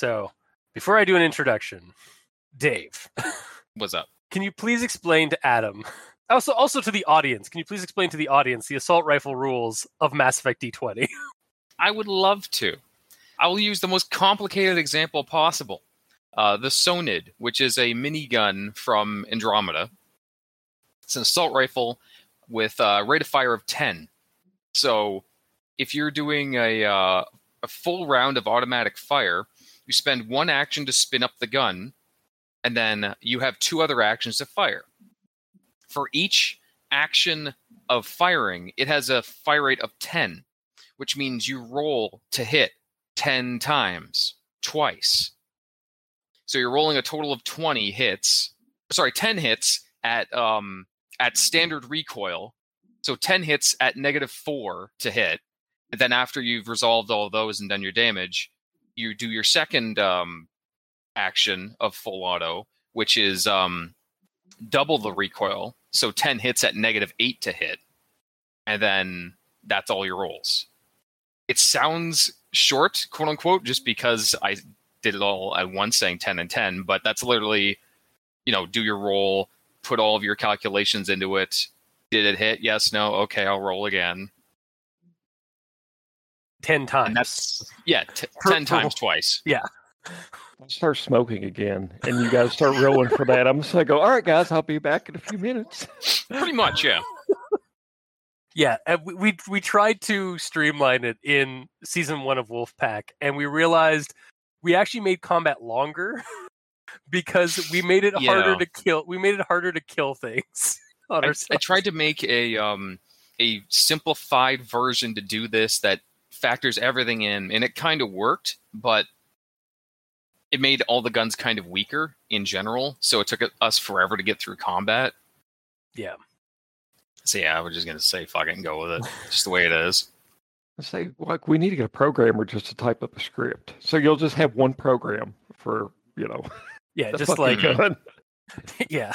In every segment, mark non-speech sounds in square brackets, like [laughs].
So, before I do an introduction, Dave, What's up? can you please explain to Adam, also also to the audience, can you please explain to the audience the assault rifle rules of Mass Effect D20? [laughs] I would love to. I will use the most complicated example possible. Uh, the Soned, which is a minigun from Andromeda. It's an assault rifle with a rate of fire of 10. So if you're doing a, uh, a full round of automatic fire, you spend one action to spin up the gun, and then you have two other actions to fire. For each action of firing, it has a fire rate of 10, which means you roll to hit 10 times, twice. So you're rolling a total of 20 hits, sorry, 10 hits at um at standard recoil. So 10 hits at negative 4 to hit. And then after you've resolved all those and done your damage, you do your second um action of full auto, which is um double the recoil. So 10 hits at negative 8 to hit. And then that's all your rolls. It sounds short, quote unquote, just because I did it all at once saying 10 and 10, but that's literally, you know, do your roll, put all of your calculations into it. Did it hit? Yes, no, okay, I'll roll again. 10 times. And that's, yeah, t- Per- 10 per- times twice. Yeah. I'll start smoking again, and you guys start rolling for that. I'm just gonna go. All right, guys, I'll be back in a few minutes. [laughs] Pretty much, yeah. Yeah, and we, we we tried to streamline it in season one of Wolfpack, and we realized we actually made combat longer [laughs] because we made it harder to kill. We made it harder to kill things [laughs] on I. I tried to make a um a simplified version to do this that factors everything in, and it kind of worked, but it made all the guns kind of weaker in general. So it took us forever to get through combat. Yeah. So yeah, we're just gonna say fuck it and go with it, [laughs] just the way it is. I say, like, we need to get a programmer just to type up a script. So you'll just have one program for you know. [laughs] yeah, just like gun. [laughs] yeah,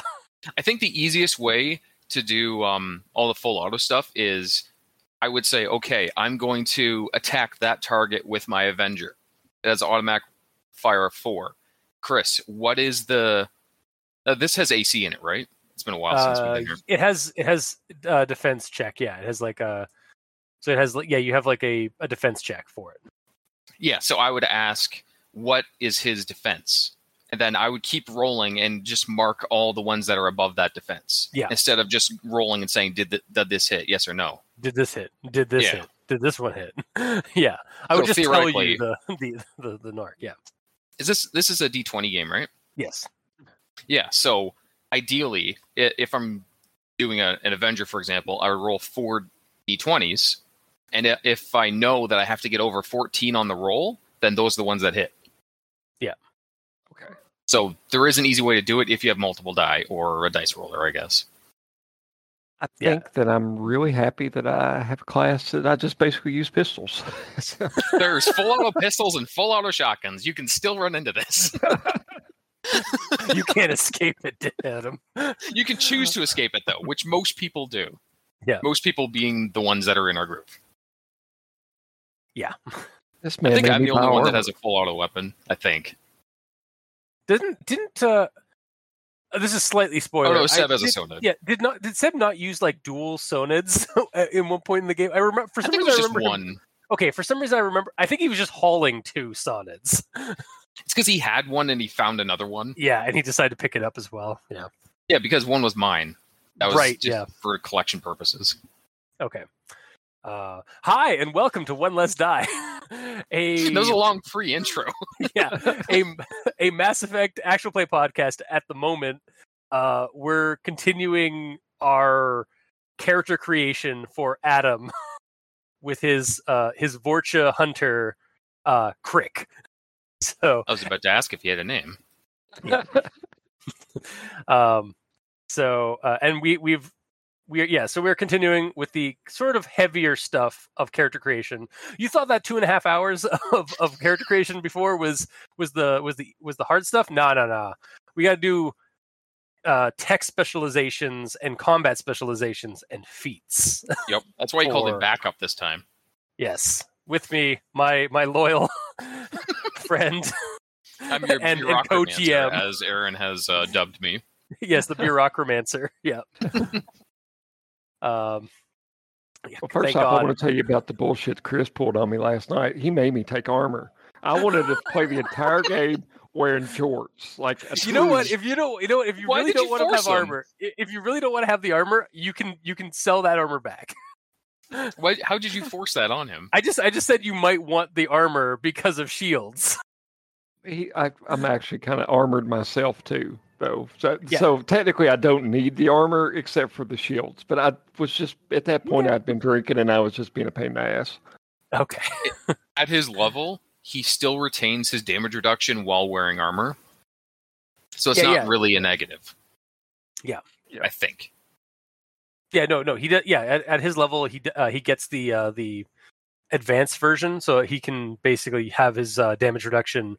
I think the easiest way to do um, all the full auto stuff is I would say, okay, I'm going to attack that target with my Avenger. It has automatic fire of four. Chris, what is the. Uh, this has AC in it, right? It's been a while since we've uh, been here. it has it has a defense check. Yeah, it has like a so it has yeah you have like a, a defense check for it. Yeah, so I would ask, what is his defense? And then I would keep rolling and just mark all the ones that are above that defense. Yeah. Instead of just rolling and saying, did, th- did this hit? Yes or no? Did this hit? Did this Yeah. hit? Did this one hit? [laughs] yeah, I would just tell you the [laughs] the the, the narc. Yeah. Is this this is a D twenty game, right? Yes. Yeah. So ideally, if I'm doing a, an Avenger, for example, I would roll four d20s, and if I know that I have to get over 14 on the roll, then those are the ones that hit. Yeah. Okay. So there is an easy way to do it if you have multiple die or a dice roller, I guess. I Yeah. think that I'm really happy that I have a class that I just basically use pistols. [laughs] There's full [laughs] auto pistols and full auto shotguns. You can still run into this. [laughs] you can't escape it, Adam. You can choose to escape it though, which most people do. Yeah. Most people being the ones that are in our group. this I think I'm the only buy one that has a full auto weapon. I think. Didn't didn't uh uh, this is slightly spoiler. Oh no, I Seb has a did- soda. Yeah, did not did Seb not use like dual Soneds [laughs] in one point in the game? I remember for I some reason was I just remember him- one. Okay, for some reason I remember I think he was just hauling two Soneds. It's because he had one and he found another one. Yeah, and he decided to pick it up as well. Yeah. Yeah, because one was mine. That was Right, just yeah. for collection purposes. Okay. Uh, hi and welcome to One Less Die. [laughs] a That was a long free intro. [laughs] yeah, a [laughs] a Mass Effect actual play podcast. At the moment, uh, we're continuing our character creation for Adam with his uh, his Vorcha Hunter uh, Crick. So, I was about to ask if he had a name. um, so uh, and we we've we're yeah so we're continuing with the sort of heavier stuff of character creation you thought that two and a half hours [laughs] of, of character creation before was was the was the was the hard stuff no no no we got to do uh tech specializations and combat specializations and feats [laughs] Yep, that's why he called it backup this time. yes with me my my loyal [laughs] friend I'm your and, and co-GM. as Aaron has uh, dubbed me. yes, the bureaucramancer. Yeah. Um. Well, first thank off, God. I want to tell you about the bullshit Chris pulled on me last night. He made me take armor. I wanted to play the entire [laughs] game wearing shorts. Like a You know what? If you don't, you know, if you Why really don't you want to have him? armor, if you really don't want to have the armor, you can you can sell that armor back. [laughs] Why, how did you force that on him? I just I just said you might want the armor because of shields. he, I, I'm actually kind of armored myself too, though. So, Yeah. so technically, I don't need the armor except for the shields. But I was just at that point, I'd been drinking, and I was just being a pain in the ass. Okay. [laughs] At his level, he still retains his damage reduction while wearing armor. So it's Yeah, not yeah. really a negative. Yeah. I think. Yeah. No. No. He does. Yeah. At, at his level, he d- uh, he gets the uh, the advanced version, so he can basically have his uh, damage reduction,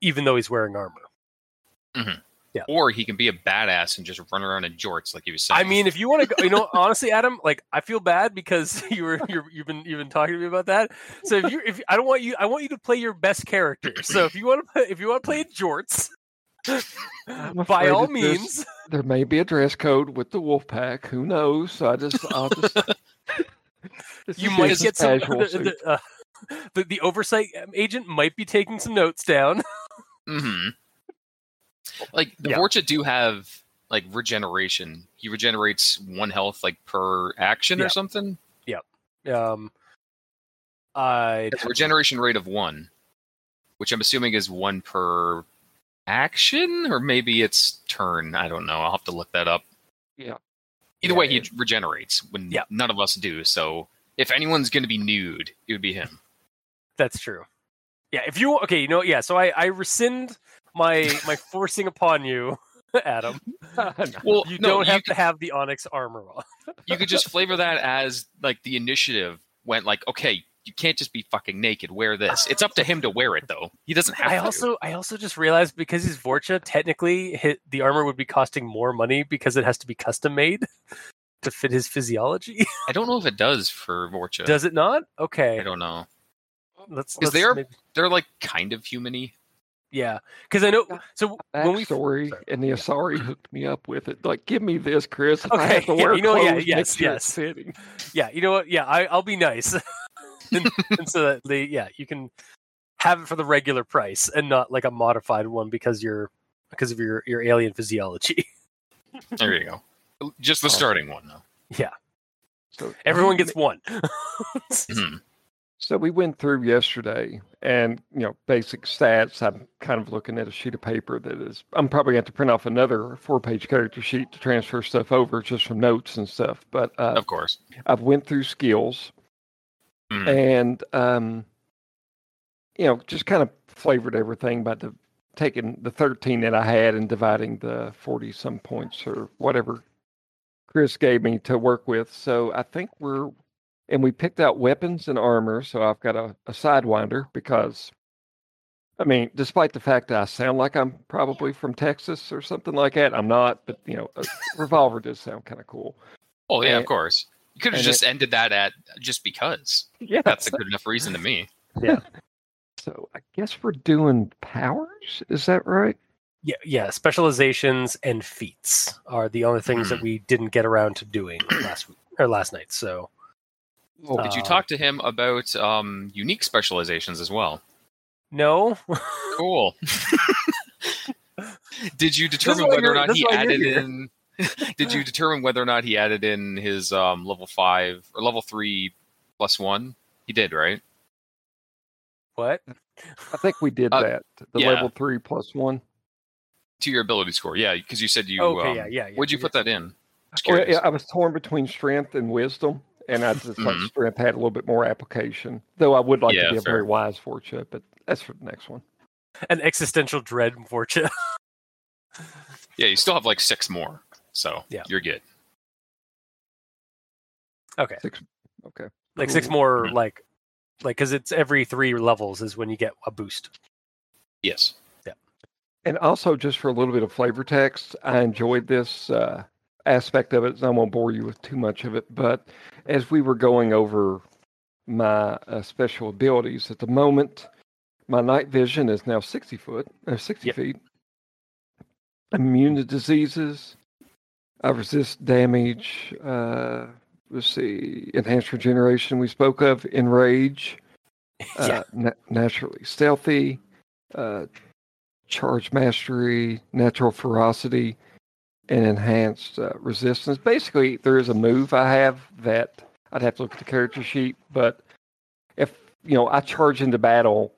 even though he's wearing armor. Or he can be a badass and just run around in jorts like he was saying. I mean, if you want to go, you know, [laughs] honestly, Adam, like I feel bad because [laughs] you were you're, you've been you've been talking to me about that. So if you if I don't want you, I want you to play your best character. So if you want to play, if you want to play jorts, by all means, there may be a dress code with the wolf pack. Who knows? So I just, I'll just. [laughs] you might get some. The, the, uh, the, the oversight agent might be taking some notes down. hmm Like the Yeah. Vorcha do have like regeneration. He regenerates one health like per action Yeah. or something. Yeah. Um, I regeneration rate of one, which I'm assuming is one per action, or maybe it's turn. I don't know. I'll have to look that up. Yeah. Either Yeah, way, he it- regenerates when Yeah. none of us do. So if anyone's going to be nude, it would be him. That's true. Yeah, if you okay, you know, yeah. So I I rescind my my forcing upon you, [laughs] Adam. [laughs] Well, You no, don't have you to have the onyx armor on. [laughs] you could just flavor that as like the initiative went like, okay, you can't just be fucking naked. Wear this. It's up to him to wear it though. He doesn't have I to. also I also just realized because he's Vorcha, technically hit, the armor would be costing more money because it has to be custom made to fit his physiology. I don't know if it does for Vorcha. Does it not? Okay, I don't know. let's. 'Cause let's they are- maybe- They're like kind of humany. Yeah, because I know. So when we Backstory, sorry. and the Asari hooked me up with it. Like, give me this, Chris. If [laughs] I Okay, have to yeah, wear you know, yeah, yes, yes. it's yeah, you know what? Yeah, I, I'll be nice, [laughs] and, and so that they yeah you can have it for the regular price and not like a modified one because you're because of your your alien physiology. [laughs] There you go. Just the starting one though. So Everyone gets one. Mhm. So we went through yesterday, and you know, basic stats. I'm kind of looking at a sheet of paper that is. I'm probably going to print off another four-page character sheet to transfer stuff over, just from notes and stuff. But uh, Of course. I've went through skills, Mhm. and um, you know, just kind of flavored everything by the taking the 13 that I had and dividing the 40 some points or whatever Chris gave me to work with. So I think we're and we picked out weapons and armor. So I've got a, a sidewinder because I mean, despite the fact that I sound like I'm probably from Texas or something like that, I'm not. But you know, a revolver does sound kind of cool. Oh yeah, of course. You could have and just ended that at just because. Yeah, That's a good enough reason to me. [laughs] Yeah. so I guess we're doing powers. Is that right? yeah, yeah. Specializations and feats are the only things that Hmm. we didn't get around to doing last week or last night. So Oh, Did you Uh, talk to him about um, unique specializations as well? no, Cool. [laughs] Did you determine whether or not he is why you're added in? [laughs] did you determine whether or not he added in his um, level five or level three plus one? He did, right? what? I think we did Uh, that. The yeah. level three plus one. To your ability score, yeah, because you said you. Okay, um, yeah, yeah, yeah, Where'd you yeah. put that in? Just Well, curious. yeah, I was torn between strength and wisdom, and I just like Mhm. strength had a little bit more application. Though I would like Yeah, to be a very wise fortune, but that's for the next one. An existential dread Vorcha. [laughs] Yeah, you still have like six more, so Yeah. you're good. okay, Six. Okay. like six Cool. more, Mhm. like like because it's every three levels is when you get a boost. Yes. Yeah. And also, just for a little bit of flavor text, I enjoyed this uh, aspect of it. So I won't bore you with too much of it. But as we were going over my uh, special abilities at the moment, My night vision is now 60 foot, or 60 Yep. feet. Immune to diseases. I resist damage. Uh, let's see. Enhanced regeneration, we spoke of. Enrage. [laughs] Uh, yeah. na- naturally stealthy. Uh, charge mastery. Natural ferocity. And enhanced uh, resistance. Basically, there is a move I have that I'd have to look at the character sheet, but if you know I charge into battle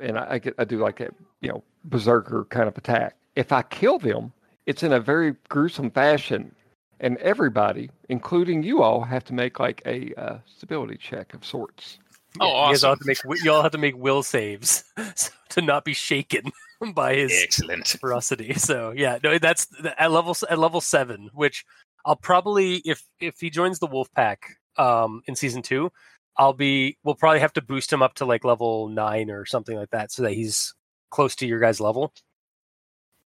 and I, I get I do like a you know berserker kind of attack. If I kill them, it's in a very gruesome fashion, and everybody, including you all, have to make like a uh, stability check of sorts. Oh, Yeah, You guys all have awesome. to make you all have to make will saves [laughs] so- to not be shaken [laughs] by his Excellent. ferocity. [laughs] So yeah, no, that's at level at level seven, which I'll probably if if he joins the wolf pack um in season two, I'll be we'll probably have to boost him up to like level nine or something like that so that he's close to your guys' level.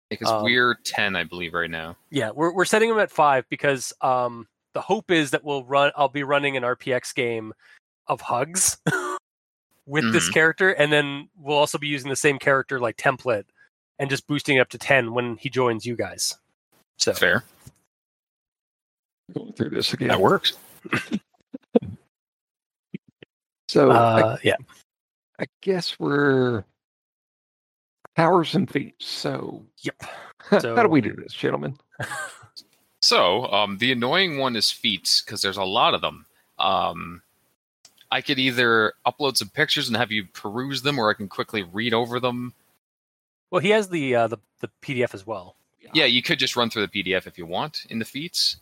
Because Um, we're ten, I believe, right now. Yeah, we're we're setting him at five because um the hope is that we'll run I'll be running an RPX game of hugs [laughs] with this Mhm. character, and then we'll also be using the same character like template and just boosting it up to ten when he joins you guys. So Fair. Going through this again. That works. So I, uh, yeah. I guess we're powers and feet. So Yep. [laughs] how do we do this, gentlemen? [laughs] So, um, the annoying one is feats because there's a lot of them. Um, I could either upload some pictures and have you peruse them, or I can quickly read over them. Well, he has the uh, the the PDF as well. Yeah, you could just run through the PDF if you want in the feats.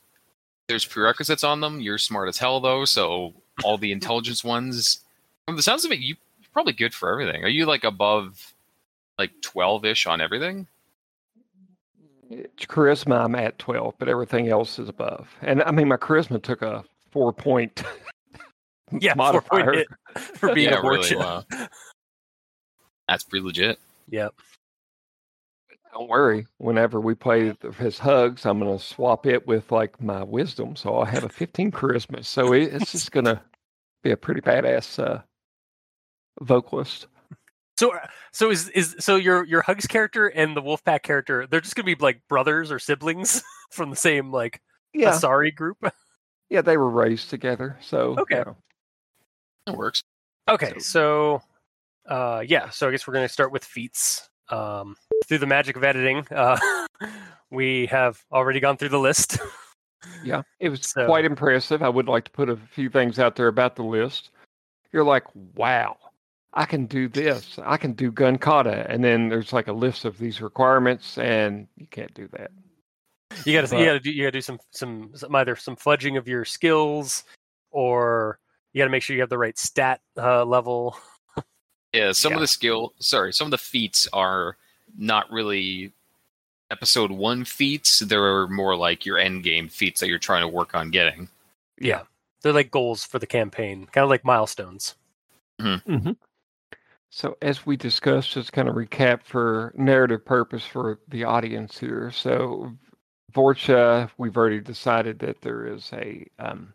There's prerequisites on them. You're smart as hell, though, so all the intelligence ones. From the sounds of it, you- you're probably good for everything. Are you like above like 12 ish on everything? It's charisma, I'm at 12, but everything else is above. And I mean, my charisma took a four point [laughs] Yeah, [laughs] modifier. point hit [laughs] for being yeah, a really. Wow. That's pretty legit. Yep. Don't worry. Whenever we play his hugs, I'm going to swap it with like my wisdom. So I'll have a 15 charisma. So it's just going to be a pretty badass uh, vocalist. So so is is so your your hugs character and the Wolfpack character they're just gonna be like brothers or siblings [laughs] from the same like Yeah. Asari group. Yeah. They were raised together. So, Okay. you know, That works. Okay, so uh yeah, so I guess we're gonna start with feats. Um through the magic of editing, uh [laughs] we have already gone through the list. [laughs] yeah, it was So- quite impressive. I would like to put a few things out there about the list. You're like, wow, I can do this. I can do gun kata. And then there's like a list of these requirements, and you can't do that. You gotta But- you gotta do you gotta do some some some either some fudging of your skills or you gotta make sure you have the right stat uh, level. Yeah, some Yeah. of the skill, sorry, some of the feats are not really episode one feats. They're more like your end game feats that you're trying to work on getting. Yeah. They're like goals for the campaign, kind of like milestones. Mm-hmm. So, as we discussed, just kind of recap for narrative purpose for the audience here. So, Vorcha, we've already decided that there is a, um,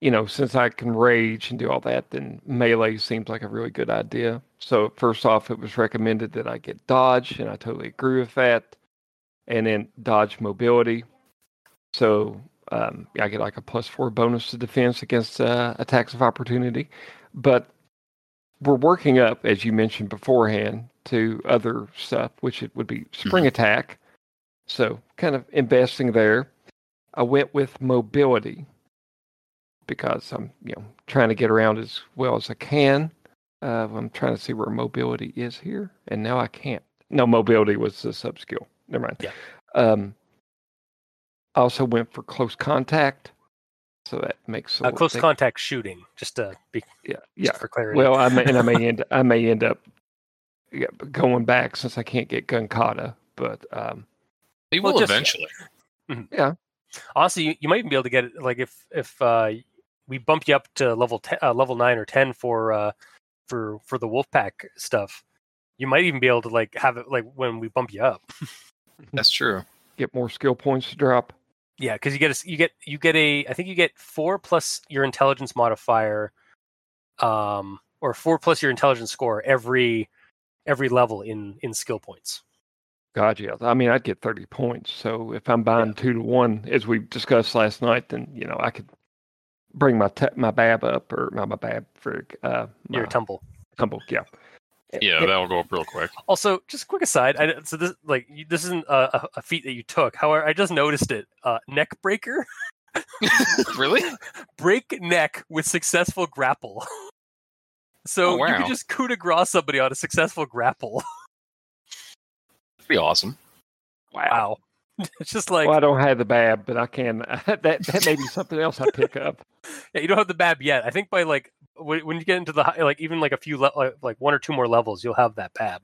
you know, since I can rage and do all that, then melee seems like a really good idea. So, first off, it was recommended that I get dodge, and I totally agree with that. And then dodge mobility. So, um, I get like a plus four bonus to defense against uh, attacks of opportunity. But we're working up, as you mentioned beforehand, to other stuff, which it would be spring attack. So kind of investing there. I went with mobility because I'm, you know, trying to get around as well as I can. Uh, I'm trying to see where mobility is here, and now I can't. No, mobility was the sub skill. Never mind. Yeah. Um, I also went for close contact, so that makes a Uh, close thing- contact shooting, just to be Yeah, just yeah. for clarity. Well, I may, and I may [laughs] end I may end up yeah, going back since I can't get gun kata, but um, They Well, will just- eventually. honestly, you, you might even be able to get it like if if uh, we bump you up to level ten, uh, level nine or ten for uh, for for the Wolfpack stuff. You might even be able to like have it like when we bump you up. [laughs] That's true. get more skill points to drop. Yeah, because you get a s- you get you get a I think you get four plus your intelligence modifier, um, or four plus your intelligence score every every level in in skill points. God, yeah. I mean, I'd get 30 points. So if I'm buying two to one, as we discussed last night, then, you know, I could bring my te- my bab up or not my bab for uh, my Your tumble. tumble. Yeah. Yeah, that'll go up real quick. Also, just quick aside. I, so this like you- this isn't a, a- a feat that you took. However, I just noticed it. Uh, neck breaker, [laughs] really? [laughs] break neck with successful grapple. [laughs] So Oh, you wow. can just coup de grace somebody on a successful grapple. That'd be awesome. Wow. [laughs] it's just like well, I don't have the bab, but I can. [laughs] that that may be something else I pick up. [laughs] yeah, you don't have the bab yet. I think by like when, when you get into the high, like even like a few le- like, like one or two more levels, you'll have that bab.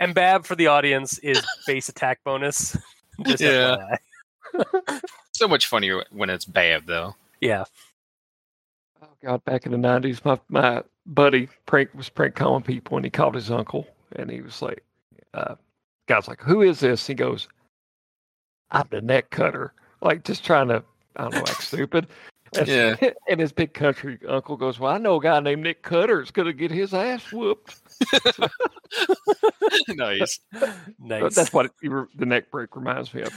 and bab for the audience is base attack bonus. Just Yeah. So much funnier when it's bab though. Yeah. Oh God, back in the nineties, my my buddy prank was prank calling people, and he called his uncle, and he was like, uh, "Guy's like, who is this?" He goes, "I'm the neck cutter." Like just trying to, I don't know, act stupid. [laughs] And, Yeah. [laughs] And his big country uncle goes, "Well, I know a guy named Nick Cutter is going to get his ass whooped." [laughs] nice. Nice. That's what you were, the neck break reminds me of.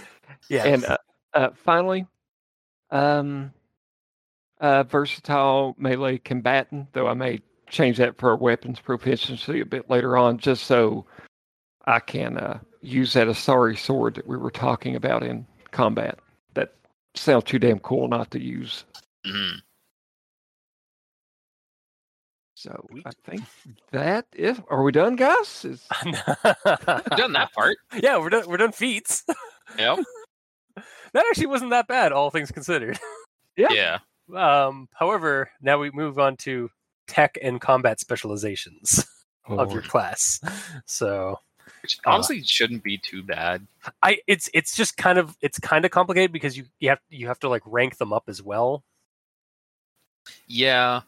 yeah. And uh, uh, finally, um, uh, versatile melee combatant, though I may change that for weapons proficiency a bit later on, just so I can uh, use that Asari sword that we were talking about in combat. That sounds too damn cool not to use. Mhm. So I think that is. Are we done, guys? Is, [laughs] Done that part. [laughs] Yeah, we're done. We're done feats. [laughs] Yep. that actually wasn't that bad, all things considered. Yeah. Yeah. Um, however, now we move on to tech and combat specializations of your class. So Which Uh, honestly shouldn't be too bad. I it's it's just kind of it's kind of complicated because you you have you have to like rank them up as well. Yeah.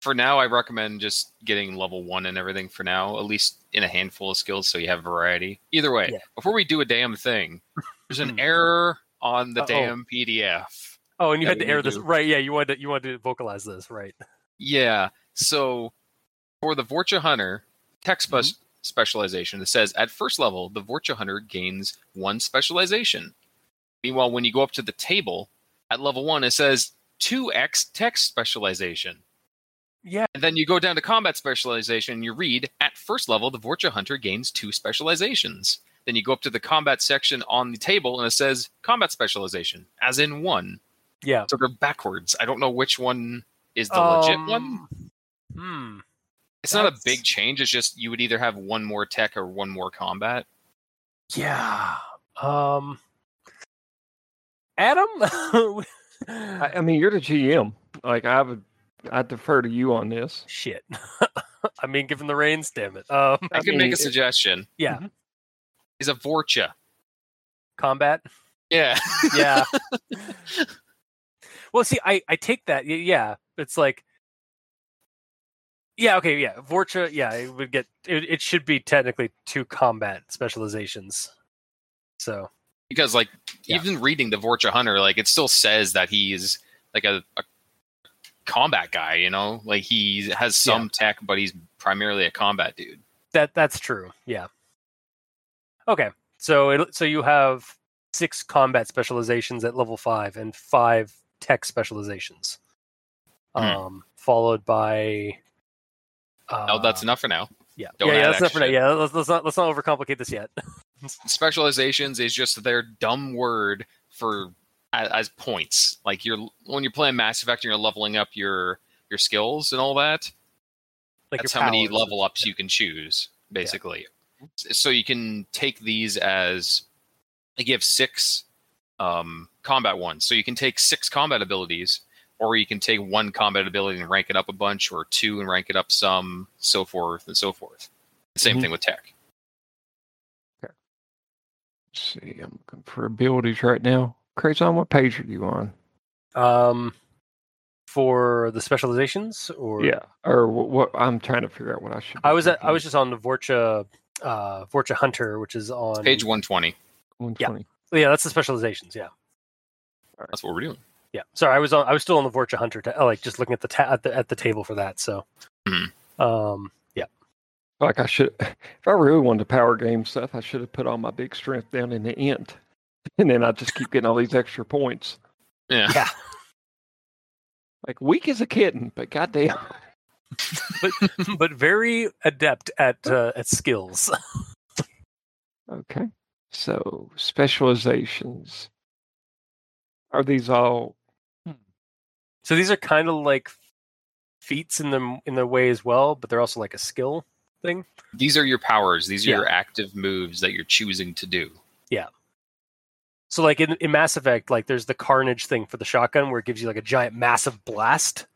For now, I recommend just getting level one and everything for now, at least in a handful of skills so you have variety. Either way, Yeah. before we do a damn thing, there's an [laughs] error on the Uh-oh. damn PDF. Oh, and you had to air this right? Yeah, you wanted to, you wanted to vocalize this, right? Yeah. So for the Vorcha Hunter text spe- Mm-hmm. Specialization, it says at first level, the Vorcha Hunter gains one specialization. Meanwhile, when you go up to the table at level one, it says 2x tech specialization. Yeah. And then you go down to combat specialization and you read at first level, the Vorcha Hunter gains two specializations. Then you go up to the combat section on the table and it says combat specialization, as in one. Yeah. So they're backwards. I don't know which one is the legit one. Um, Hmm. It's not a big change. It's just you would either have one more tech or one more combat. Yeah. Um. Adam. I, I mean, you're the GM. Like I would, I defer to you on this. Shit. [laughs] I mean, given the reins, damn it. Um. I, I can mean, make a it- suggestion. Yeah. Mhm. Is a Vorcha. Combat. Yeah. Yeah. [laughs] well, see, I I take that. Yeah, it's like. Yeah. Okay. Yeah. Vorcha. Yeah, it would get. It, it should be technically two combat specializations. So. because like Yeah. even reading the Vorcha Hunter, like it still says that he's like a, a combat guy, you know? Like he has some tech, but he's primarily a combat dude. That that's true. Yeah. Okay. So it, so you have six combat specializations at level five and five tech specializations, Hmm. um, followed by. Uh, oh, that's enough for now. Yeah. don't yeah. Yeah. That's enough for now. Yeah. Let's, let's not let's not overcomplicate this yet. [laughs] Specializations is just their dumb word for as, as points. Like you're when you're playing Mass Effect and you're leveling up your your skills and all that. Like that's how many level ups you can choose basically S- so you can take these as like you have six um, combat ones so you can take six combat abilities or you can take one combat ability and rank it up a bunch or two and rank it up some so forth and so forth same Mhm. thing with tech Let's see, I'm looking for abilities right now. Crazon, what page are you on? Um, for the specializations, or Yeah, or what, what? I'm trying to figure out what I should. I was at, I was just on the Vorcha, uh, Vorcha Hunter, which is on page 120 120. Yeah, that's the specializations. Yeah. that's what we're doing Yeah. Sorry, I was on. I was still on the Vorcha Hunter, ta- like just looking at the, ta- at the at the table for that. So, Mhm. um, yeah, Like I should, if I really wanted to power game stuff, I should have put all my big strength down in the end, [laughs] and then I just keep getting all these extra points. Yeah. yeah. [laughs] Like weak as a kitten, but goddamn. But [laughs] but very adept at uh, at skills. Okay. So specializations. Are these all So these are kind of like feats in the in their way as well, but they're also like a skill thing. These are your powers. These are Yeah. your active moves that you're choosing to do. Yeah. So like in, in Mass Effect, like there's the Carnage thing for the shotgun where it gives you like a giant massive blast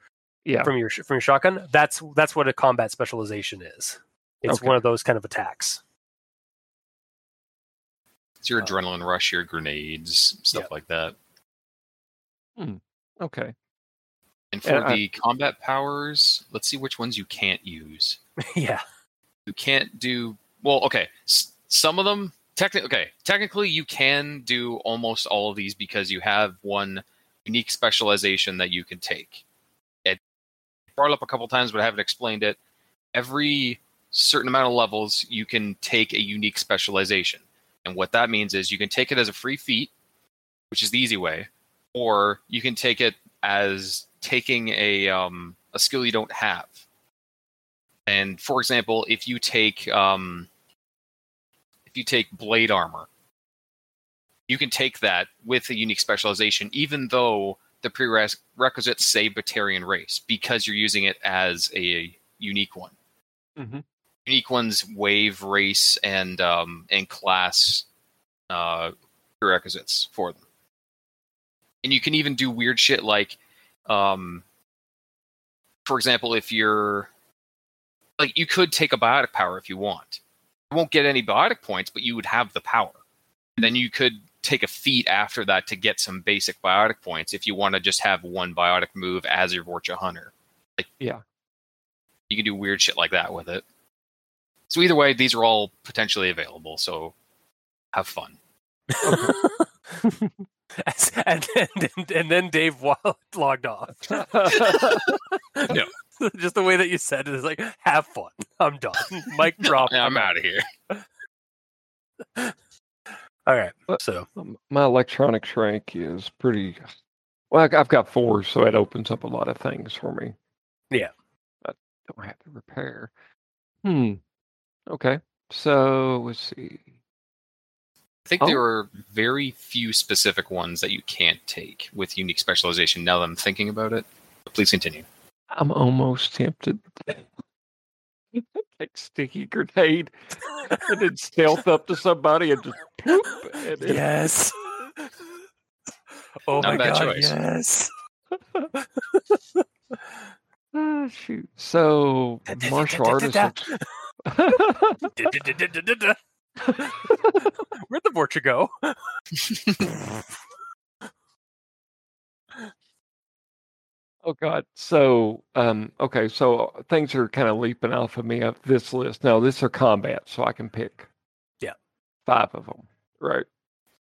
yeah. from your from your shotgun. That's that's what a combat specialization is. It's Okay. one of those kind of attacks. It's your Uh, adrenaline rush, your grenades, stuff yeah. like that. Okay. And for And I- the combat powers, let's see which ones you can't use. [laughs] yeah. You can't do well. Okay, s- some of them technically. Okay, technically you can do almost all of these because you have one unique specialization that you can take. It brought up a couple times, but I haven't explained it. Every certain amount of levels, you can take a unique specialization, and what that means is you can take it as a free feat, which is the easy way, or you can take it as taking a um, a skill you don't have. And for example, if you take um, if you take blade armor, you can take that with a unique specialization, even though the prerequisites say Batarian race, because you're using it as a unique one. Mhm. Unique ones wave race and um, and class uh, prerequisites for them. And you can even do weird shit like, um, for example, if you're like you could take a biotic power if you want. You won't get any biotic points, but you would have the power. And then you could take a feat after that to get some basic biotic points if you want to just have one biotic move as your Vorcha Hunter. Like Yeah. You can do weird shit like that with it. So either way, these are all potentially available, so have fun. [laughs] As- and, and, and then Dave [laughs] logged off. [laughs] [laughs] No. Just the way that you said it is like, have fun. I'm done. Mike drop. Yeah, I'm out of here. All right. So My electronic shrink is pretty. Well, I've got four, so it opens up a lot of things for me. Yeah. I don't have to repair. Hmm. Okay. So let's see. I think Oh. there are very few specific ones that you can't take with unique specialization now that I'm thinking about it. But please continue. I'm almost tempted. to Take sticky grenade and then stealth up to somebody and just poop. And then- yes. Oh Not my bad god. choice. Yes. [laughs] Ah, shoot. So martial artist. [laughs] [laughs] looks- [laughs] Where'd the Vorcha go? Oh God. So um okay, so things are kind of leaping off of me of this list. Now this are combat, so I can pick Yeah. five of them. Right.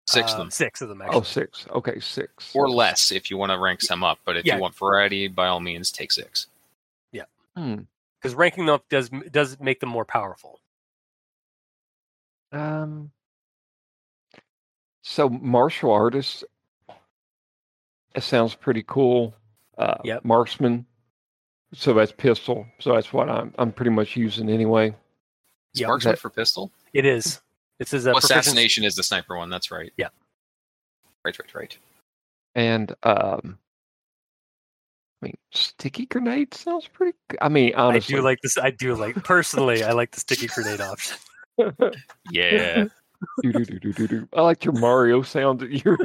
Six Uh, of them. Six of them, Oh, actually. six. Okay, six. Or less if you want to rank some up. But if Yeah. you want variety, by all means, take six. Yeah. Because ranking them up does does make them more powerful. Um so martial artists it sounds pretty cool. Uh Yep. marksman. So that's pistol. So that's what I'm I'm pretty much using anyway. Is Yeah, marksman that- for pistol? It is. It says uh, Oh, proficiency- assassination is the sniper one. That's right. Yeah. Right, right, right. And um I mean sticky grenade sounds pretty good. I mean honestly I do like this. I do like personally. I like the sticky grenade option. Yeah. do, do, do, do, do, do. I like your Mario sound that you're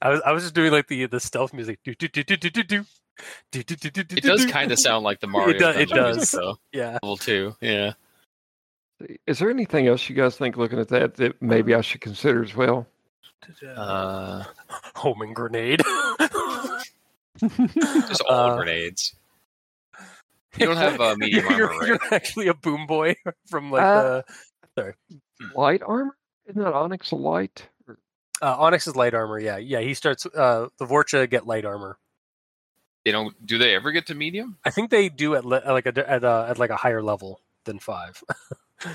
I was I was just doing like the the stealth music. Do do do do do do do. Do, do, do, do, do, it does do. kind of sound like the Mario. does- it Dungeon music, does. though. yeah. Level two. Yeah. Is there anything else you guys think looking at that that maybe I should consider as well? Uh, Homing grenade. [laughs] just all Uh, grenades. You don't have uh, [laughs] medium you're, armor, you're actually a boom boy [laughs] from like Uh, the light armor? Isn't that Onyx light? Uh, Onyx is light armor. Yeah, yeah. He starts. Uh, the Vorcha get light armor. They don't. Do they ever get to medium? I think they do at le- like a at, uh, at like a higher level than five. [laughs] uh,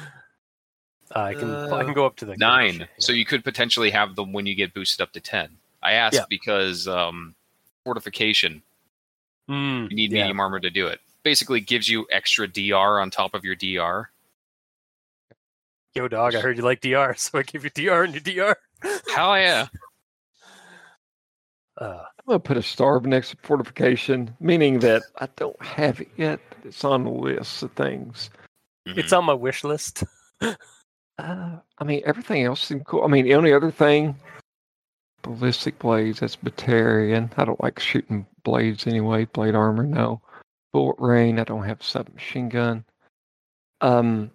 I can I can go up to the Nine. So you could potentially have them when you get boosted up to ten. I asked Yeah. because um, fortification. Mm, You need yeah. medium armor to do it. Basically, gives you extra DR on top of your DR. Yo, dog. I heard you like DR, [laughs] so I give you DR and your DR. Hell yeah! Uh, I'm gonna put a starve next to fortification, meaning that I don't have it yet. But it's on the list of things. It's on my wish list. [laughs] Uh, I mean, everything else seemed cool. I mean, the only other thing, ballistic blades. That's Batarian. I don't like shooting blades anyway. Blade armor, no. Bullet rain. I don't have submachine gun. Um,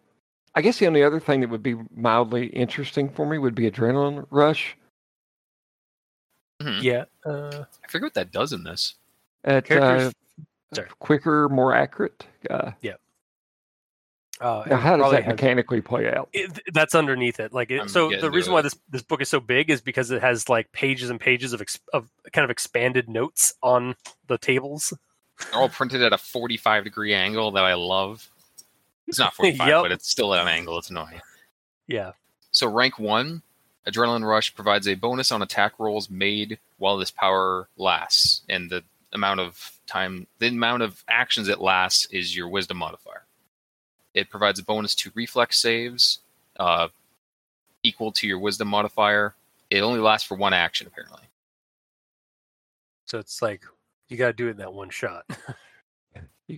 I guess the only other thing that would be mildly interesting for me would be adrenaline rush. Mhm. Yeah. Uh, I forget what that does in this. At Characters- uh, quicker, more accurate. Uh, uh, now, how does probably that has- mechanically play out? it, that's underneath it. Like, it, so the reason it. why this this book is so big is because it has like pages and pages of ex, of kind of expanded notes on the tables. They're all printed at a 45 degree angle that I love. It's not [laughs] 45, Yep. but it's still at an angle. It's annoying. Yeah. So rank one, Adrenaline Rush provides a bonus on attack rolls made while this power lasts, and the amount of time, the amount of actions it lasts is your Wisdom modifier. It provides a bonus to reflex saves, uh, equal to your Wisdom modifier. It only lasts for one action, apparently. So it's like you got to do it in that one shot. [laughs]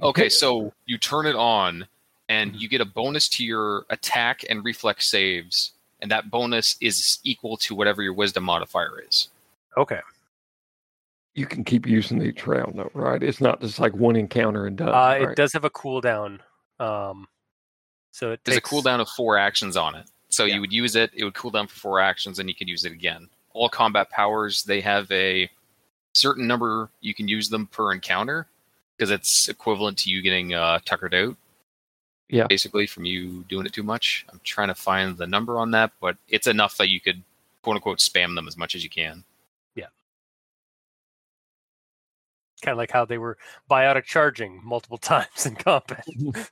Okay, so you turn it on, and Mm-hmm. you get a bonus to your attack and reflex saves, and that bonus is equal to whatever your Wisdom modifier is. Okay. you can keep using the trail note, right? It's not just like one encounter and done. Uh, right? It does have a cooldown. Um, so it There's takes, a cooldown of four actions on it. So Yeah. you would use it, it would cool down for four actions, and you could use it again. All combat powers, they have a certain number you can use them per encounter because it's equivalent to you getting uh, tuckered out. Yeah. Basically, from you doing it too much. I'm trying to find the number on that, but it's enough that you could quote unquote spam them as much as you can. Yeah. Kind of like how they were biotic charging multiple [laughs] times in combat. [laughs]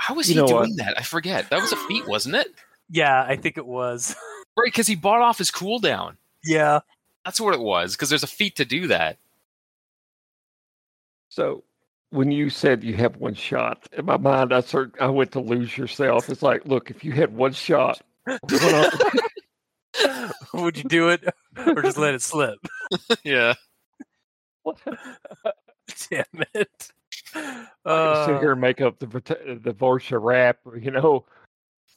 How was You he doing what? that? I forget. That was a feat, wasn't it? Yeah, I think it was. [laughs] Right, because he bought off his cooldown. Yeah. That's what it was. Because there's a feat to do that. So when you said you have one shot, in my mind, I sort I went to lose yourself. It's like, look, if you had one shot, [laughs] Would you do it or just let it slip? [laughs] yeah. [laughs] Damn it. I can sit Uh, here and make up the Vita- the Vorcha rap, you know.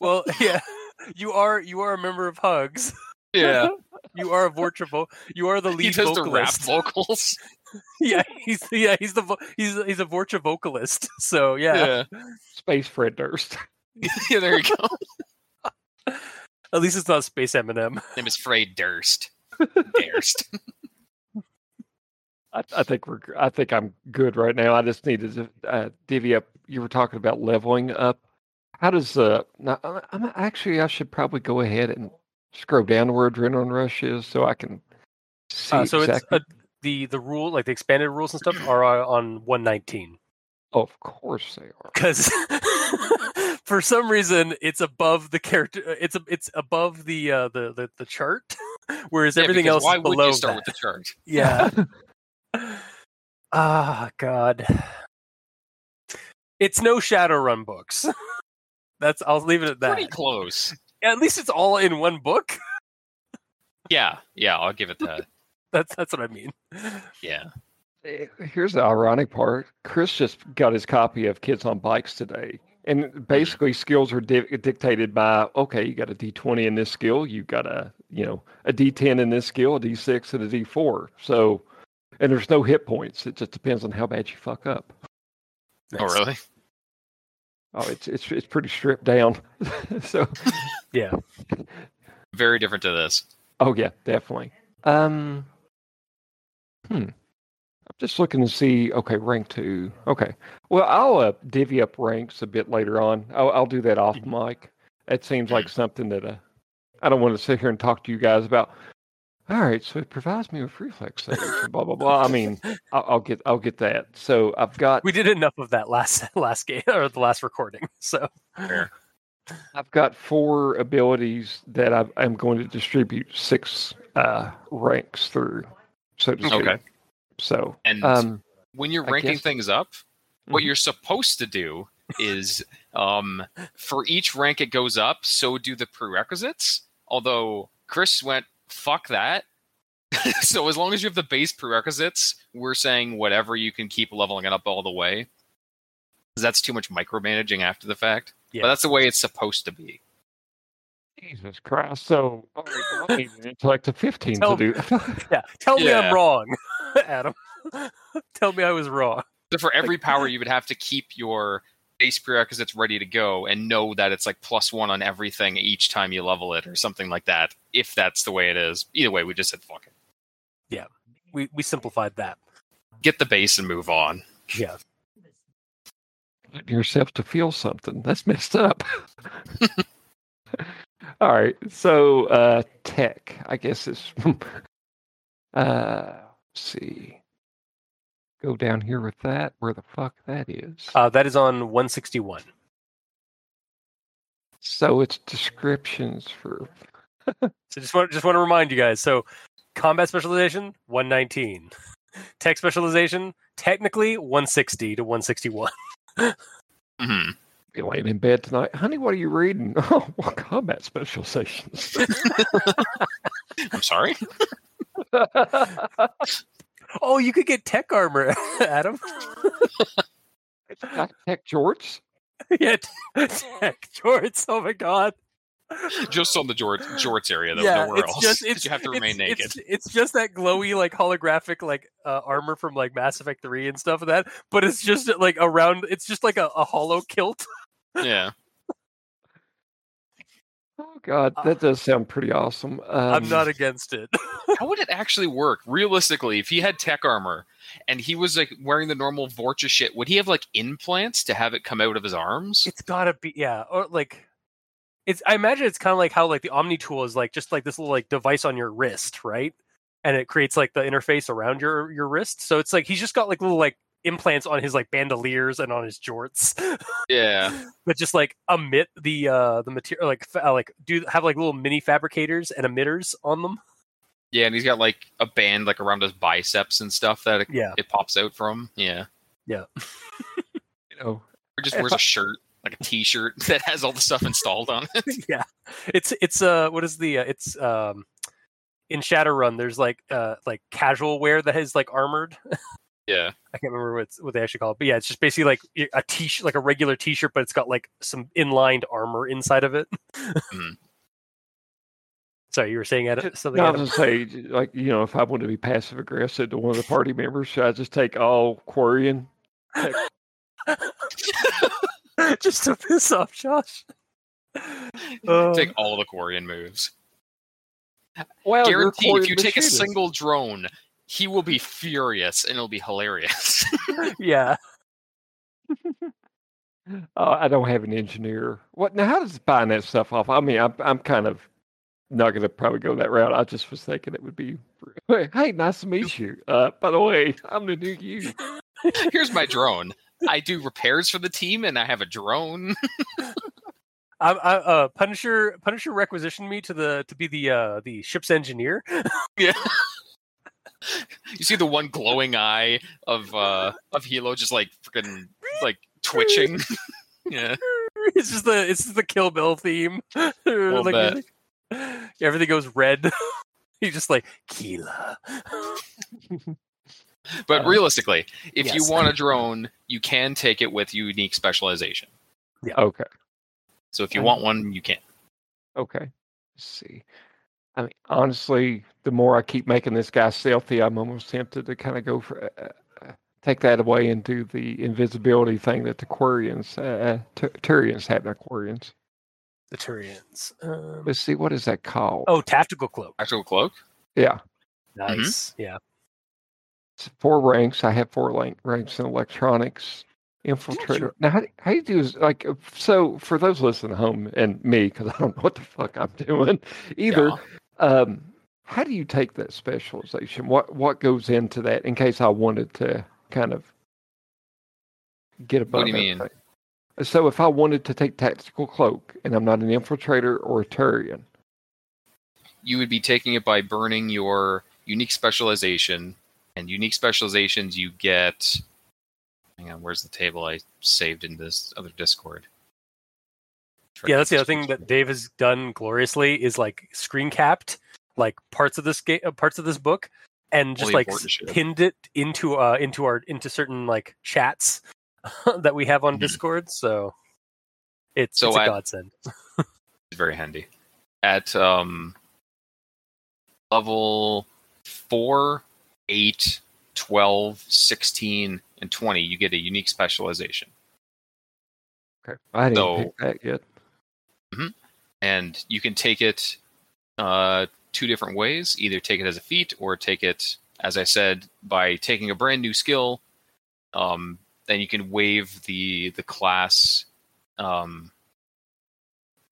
well, yeah. You are you are a member of Hugs. Yeah. [laughs] You are a Vorcha vo- You are the lead. he lead does the rap [laughs] vocals. yeah, he's yeah he's the vo- he's he's a Vorcha vocalist. [laughs] So yeah, Space Fred Durst. yeah, there you go. at least it's not Space Eminem. name is Frey Durst. Durst. I, I think we're. I think I'm good right now. I just needed to uh, divvy up. You were talking about leveling up. How does uh? Now, I'm, I'm actually. I should probably go ahead and scroll down to where adrenaline rush is, so I can see Uh, so exactly. it's uh, the the rule like the expanded rules and stuff are uh, on 119 oh, of course they are. because [laughs] for some reason it's above the character. It's a, it's above the uh, the, the the chart, [laughs] whereas Yeah, everything else Why is would below you start that. with the chart? [laughs] Yeah. Ah, God. It's no Shadowrun books. That's. I'll leave it at that. Pretty close. At least it's all in one book. [laughs] Yeah, yeah, I'll give it that. That's that's what I mean. Yeah. Here's the ironic part. Chris just got his copy of Kids on Bikes today. And mm-hmm. basically, skills are di- dictated by okay, you got a D20 in this skill, you got a you know a D10 in this skill, a D6 and a D4. So, and there's no hit points. It just depends on how bad you fuck up. Oh, really? Oh, it's it's it's pretty stripped down. [laughs] so, Yeah. Very different to this. oh yeah, definitely. Um, hmm. I'm just looking to see. Okay, rank two. Okay. Well, I'll uh, divvy up ranks a bit later on. I'll, I'll do that off mic. It seems like something that I don't want to sit here and talk to you guys about. All right, so it provides me with reflex saves. blah blah blah. I mean, I'll, I'll get I'll get that. So I've got We did enough of that last [laughs] last game or the last recording. [laughs] So Fair. I've got four abilities that I, I'm going to distribute six uh, ranks through, so to speak. Okay. So And um, when you're ranking guess- things up, what Mhm. you're supposed to do is um, for each rank it goes up, so do the prerequisites. Although Chris went, fuck that. [laughs] so as long as you have the base prerequisites, we're saying whatever you can keep leveling it up all the way. that's too much micromanaging after the fact. Yeah. But that's the way it's supposed to be. Jesus Christ! So all right, well, I need an intellect of 15 Tell to do. [laughs] [laughs] yeah, tell me I'm wrong, Adam. tell me I was wrong. So for every power, you would have to keep your base prerequisites ready to go and know that it's like plus one on everything each time you level it or something like that. If that's the way it is. Either way, we just said fuck it. Yeah. We we simplified that. Get the base and move on. Yeah. Let yourself to feel something. That's messed up. [laughs] All right. So uh tech, I guess is uh let's see. Go down here with that. Where the fuck that is. Uh, that is on 161. so it's descriptions for [laughs] So just want just want to remind you guys. So combat specialization 119. Tech specialization technically 160 to 161. hmm be [laughs] laying in bed tonight. Honey, what are you reading? [laughs] Oh, well, combat specializations. I'm sorry. Oh, you could get tech armor, [laughs] Adam. tech jorts. [laughs] yeah, tech jorts. Oh my god. Just on the Jort, Jorts area, though. yeah, nowhere it's else. just 'cause it's you have to it's- remain naked. It's, it's just that glowy like holographic like uh, armor from like Mass Effect 3 and stuff of that, but it's just like around it's just like a, a hollow kilt. Yeah. Oh God, that does sound pretty awesome. Um, I'm not against it. [laughs] How would it actually work? Realistically, if he had tech armor and he was like wearing the normal Vorcha shit, would he have like implants to have it come out of his arms? it's gotta be yeah, or like it's I imagine it's kind of like how like the Omni tool is like just like this little like device on your wrist, right? And it creates like the interface around your your wrist. So it's like he's just got like little like implants on his like bandoliers and on his jorts Yeah. [laughs] but just like emit the uh the material like fa- like do have like little mini fabricators and emitters on them. Yeah, and he's got like a band like around his biceps and stuff that it, Yeah. it pops out from. Yeah. Yeah. [laughs] you know, Or just [laughs] wears a shirt, like a t-shirt that has all the stuff installed on it. yeah. It's it's uh what is the uh, it's um in Shadowrun there's like uh like casual wear that is like armored. Yeah. I can't remember what it's, what they actually call it, but yeah, it's just basically like a t-shirt, like a regular t-shirt, but it's got like some inlined armor inside of it. Mhm. [laughs] Sorry, you were saying Ed, something. no, I Adam? was gonna say, like, you know, if I want to be passive aggressive to one of the party members, should I just take all Quarian? [laughs] just to piss off Josh. [laughs] Take all the Quarian moves. Well, you're Guarantee if you take a single drone, he will be furious and it'll be hilarious. [laughs] yeah, Oh, I don't have an engineer. What now? How does buying that stuff off? I mean, I'm I'm kind of not going to probably go that route. I just was thinking it would be. [laughs] Hey, nice to meet you. Uh, by the way, I'm the new you. [laughs] Here's my drone. I do repairs for the team and I have a drone. I, I, uh, Punisher Punisher requisitioned me to the to be the uh, the ship's engineer. yeah. [laughs] You see the one glowing eye of uh of Hilo just like freaking like twitching. [laughs] [laughs] yeah. it's just the it's just the Kill Bill theme. Little Like, everything goes red. He's just like Keela. But Uh, realistically, if you want a drone, you can take it with unique specialization. Yeah. Okay. So if you Um, want one, you can. Okay. Let's see. I mean, honestly, the more I keep making this guy stealthy, I'm almost tempted to kind of go for uh, uh, take that away and do the invisibility thing that the Quarians, uh, Tur- Turians have, not Quarians. The Turians. Um, Let's see, what is that called? oh, tactical cloak. Tactical cloak. yeah. Mm-hmm. Nice. Yeah. It's four ranks. I have four rank, ranks in electronics. Infiltrator. Now, how, how you do is like uh, so for those listening at home and me because I don't know what the fuck I'm doing [laughs] either. Yeah. Um, how do you take that specialization? What what goes into that in case I wanted to kind of get above? What do you mean? everything? So if I wanted to take tactical cloak and I'm not an infiltrator or a Turian, You would be taking it by burning your unique specialization, and unique specializations you get. Hang on, where's the table I saved in this other Discord? Yeah, that's the other thing that Dave has done gloriously is like screen capped like parts of this game, parts of this book, and just like shit. pinned it into uh into our into certain like chats [laughs] that we have on Mhm. Discord. So it's So it's a I- godsend. It's [laughs] very handy. At um, level 4, 8, 12, 16, and 20, you get a unique specialization. okay, I didn't So- pick that yet. And you can take it uh, two different ways either take it as a feat or take it, as I said, by taking a brand new skill. Um, then you can waive the the class um,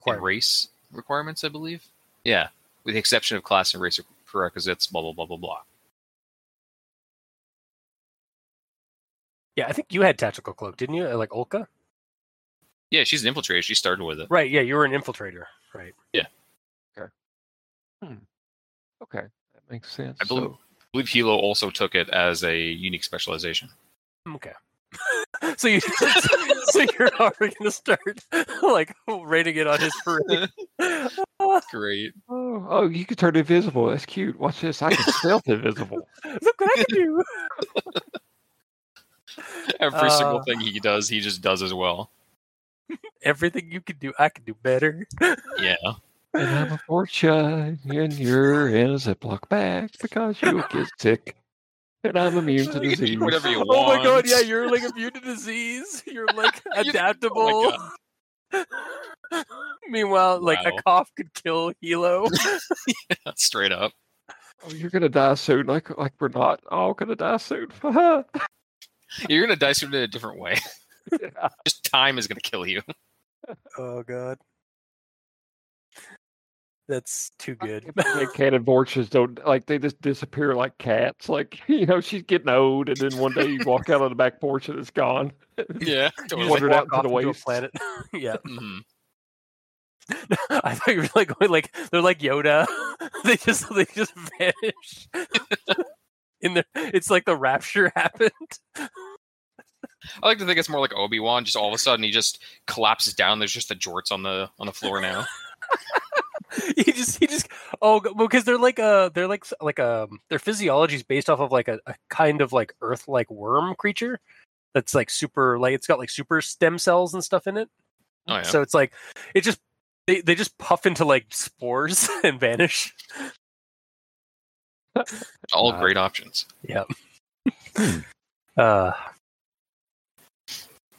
and race requirements, I believe. Yeah, with the exception of class and race prerequisites, blah blah blah blah blah. Yeah, I think you had tactical cloak, didn't you? Like Olka, Yeah, she's an infiltrator. She started with it. right? Yeah, you were an infiltrator, right? Yeah. Okay, hmm. Okay, that makes sense. I believe, So- I believe Hilo also took it as a unique specialization. Hmm, okay. [laughs] so you [laughs] so you're already gonna start [laughs] like rating it on his parade. Great. Oh, oh, you can turn invisible. That's cute. Watch this. I can stealth invisible. Look what I can do. [laughs] Every single Uh, thing he does, he just does as well. Everything you can do, I can do better. Yeah. [laughs] And I'm a fortune, and you're in a Ziploc bag because you get sick. And I'm immune to [laughs] You disease. whatever you want. Oh my god, yeah, you're like immune to disease. You're like adaptable. oh Meanwhile, like a cough could kill Hilo. Straight up. Oh, you're gonna die soon. Like, like we're not all gonna die soon. You're gonna die soon in a different way. [laughs] Yeah. [laughs] Just time is gonna kill you. oh god. That's too good. Like canon vorches don't like they just disappear like cats. Like [laughs] you know, she's getting old, and then one day you walk out on the back porch and it's gone. Yeah. You Totally. just wandered walk out into off the into a wastes. planet. yeah. Mhm. I thought you were like going like they're like Yoda. they just they just vanish. In the it's like the rapture [laughs] happened. I like to think it's more like Obi Wan. Just all of a sudden, he just collapses down. There's just the jorts on the on the floor now. [laughs] he just he just oh because they're like a they're like like um their physiology is based off of like a, a kind of like earth like worm creature that's like super like it's got like super stem cells and stuff in it. Oh yeah. So it's like it just they, they just puff into like spores [laughs] and vanish. [laughs] all Wow. great options. Yeah. [laughs] uh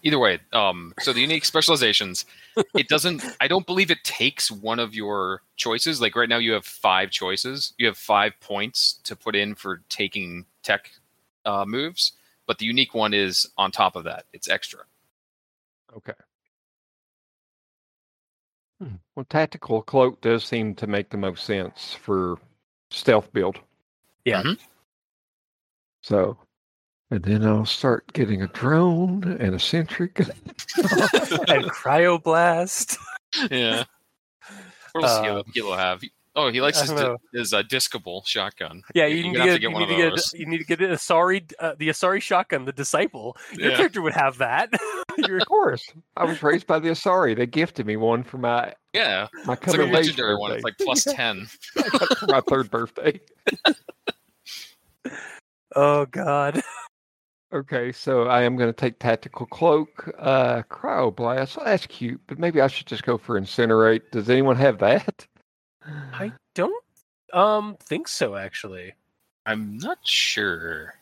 Either way, um, so the unique specializations, it doesn't. I don't believe it takes one of your choices. Like right now, you have five choices. You have five points to put in for taking tech uh, moves, but the unique one is on top of that. It's extra. Okay. Hmm. Well, tactical cloak does seem to make the most sense for stealth build. Yeah. Mhm. So, and then I'll start getting a drone and a sentry gun. [laughs] and cryoblast. Yeah. [laughs] What else does Hilo, Hilo have? Oh, he likes his don't di- his uh, Disciple shotgun. Yeah, You're you need, gonna get, to get you one need of to get those. you need to get the Asari uh, the Asari shotgun, the disciple. Your Yeah. character would have that. You're- [laughs] of course, I was raised by the Asari. They gifted me one for my Yeah, my it's like a coming of legendary one. It's like plus [laughs] ten. for my third birthday. [laughs] oh god. Okay, so I am going to take tactical cloak, uh, cryoblast. Well, that's cute, but maybe I should just go for incinerate. Does anyone have that? I don't um think so actually. I'm not sure.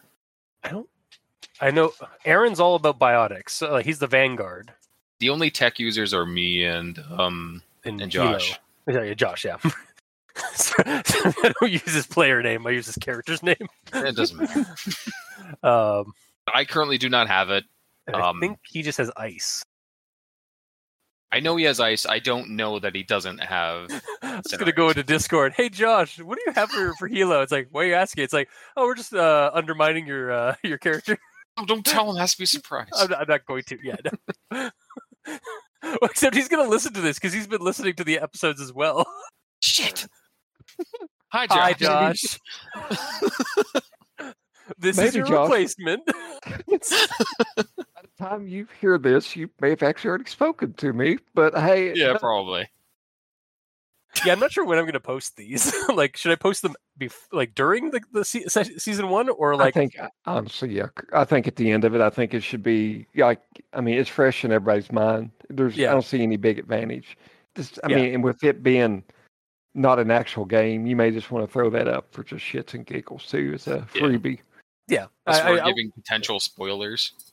I don't I know Aaron's all about biotics. So, like, he's the vanguard. The only tech users are me and um And, and Hilo. Josh. Yeah, yeah, Josh, yeah. [laughs] So- so [laughs] I don't use his player name, I use his character's name. It doesn't matter. [laughs] Um I currently do not have it. And I Um, think he just has ice. I know he has ice. I don't know that he doesn't have. [laughs] I'm just gonna go into Discord. Hey Josh, what do you have for for Hilo? It's like, why are you asking? It's like, oh, we're just uh, undermining your uh, [laughs] your character. Oh, don't tell him. It has to be a [laughs] surprise. I'm not, I'm not going to yet. well, except he's gonna listen to this because he's been listening to the episodes as well. Shit. Hi, Josh. Hi, Josh. this is your Josh- replacement. By time you hear this, you may have actually already spoken to me. But hey, Yeah, probably. yeah, I'm not sure when I'm gonna post these. [laughs] like, should I post them bef- like during the the se- se- season one or like? I think uh, honestly, yeah. I think at the end of it, I think it should be like. I mean, it's fresh in everybody's mind. There's, Yeah. I don't see any big advantage. Just, I Yeah. mean, and with it being not an actual game, you may just want to throw that up for just shits and giggles too, as a freebie. yeah, Plus, I- we're I- I- giving potential spoilers, like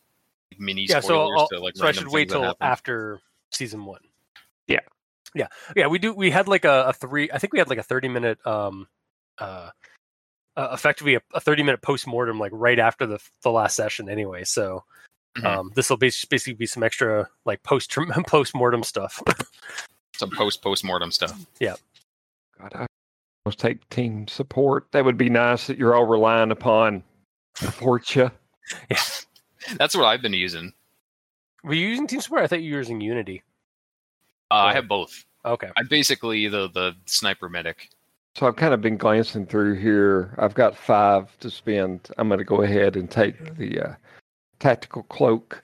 mini yeah. So, spoilers I'll, to like. so I should wait things till after season one. Yeah. yeah, yeah. We do. We had like a, a three. I think we had like a 30 minute um uh. Uh, effectively a, a 30 minute post mortem like right after the the last session anyway so Mhm. um this will be basically be some extra like post [laughs] post mortem stuff Some post post mortem stuff. Yeah. God, I almost take team support. That would be nice that you're all relying upon Fortune. [laughs] That's what I've been using. were you using team support i thought you were using unity Uh, I have both. okay I'm basically the the sniper medic. So I've kind of been glancing through here. I've got five to spend. I'm going to go ahead and take the uh, tactical cloak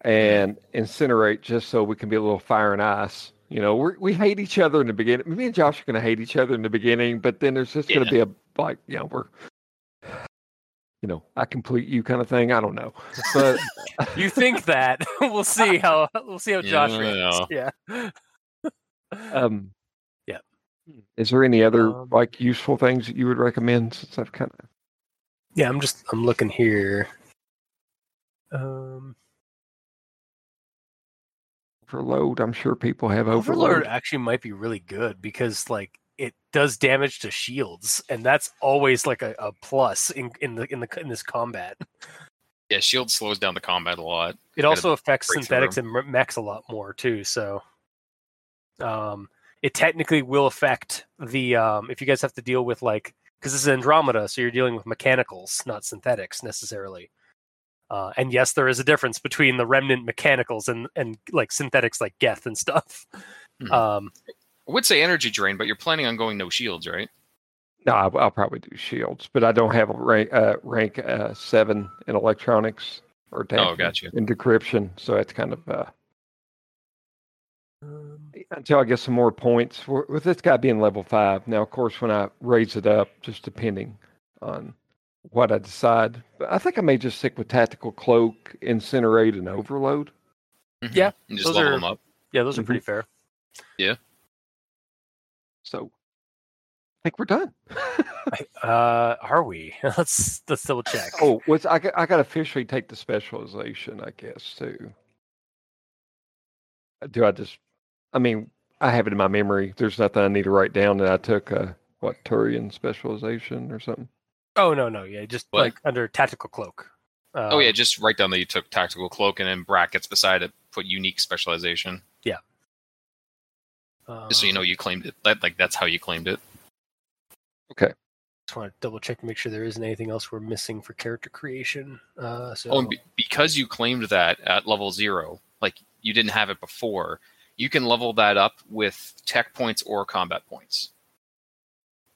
and incinerate just so we can be a little fire and ice. You know, we we hate each other in the beginning. Me and Josh are going to hate each other in the beginning, but then there's just going to be a like, you know, we're, you know, I complete you kind of thing. I don't know, but [laughs] you think that [laughs] we'll see how we'll see how josh Yeah, reacts [laughs] yeah um, Yeah. Is there any other Um, like useful things that you would recommend? Since I've kind of yeah i'm just i'm looking here um overload. I'm sure people have overload. overlord actually might be really good because like it does damage to shields and that's always like a, a plus in in the in the in this combat Yeah, shield slows down the combat a lot. It also affects synthetics and mechs a lot more too. So, um, it technically will affect the um, if you guys have to deal with like because this is Andromeda, so you're dealing with mechanicals, not synthetics necessarily. Uh, and yes, there is a difference between the remnant mechanicals and and like synthetics like Geth and stuff. Mhm. Um, I would say energy drain, but you're planning on going no shields, right? No, I'll, I'll probably do shields, but I don't have a rank uh, rank uh, seven in electronics or Oh, gotcha. in decryption, so that's kind of uh, um, until I get some more points w- with this guy being level five. Now, of course, when I raise it up, just depending on what I decide, but I think I may just stick with tactical cloak, incinerate, and overload. Mhm. Yeah, and just those level are- them up. yeah, those are Mhm. pretty fair. So I think we're done. [laughs] Uh, are we? [laughs] let's let's double check. oh, what's I got, I got to officially take the specialization, I guess too. Uh, Do I just? I mean, I have it in my memory. There's nothing I need to write down. That I took a what Turian specialization or something. Oh no, no, yeah, just What? like under tactical cloak. Uh, oh yeah, just write down that you took tactical cloak and in brackets beside it put unique specialization. Just so you know um, you claimed it. That like that's how you claimed it. Okay. Just want to double check to make sure there isn't anything else we're missing for character creation. Uh, so Oh, and be- because you claimed that at level zero, like you didn't have it before, you can level that up with tech points or combat points.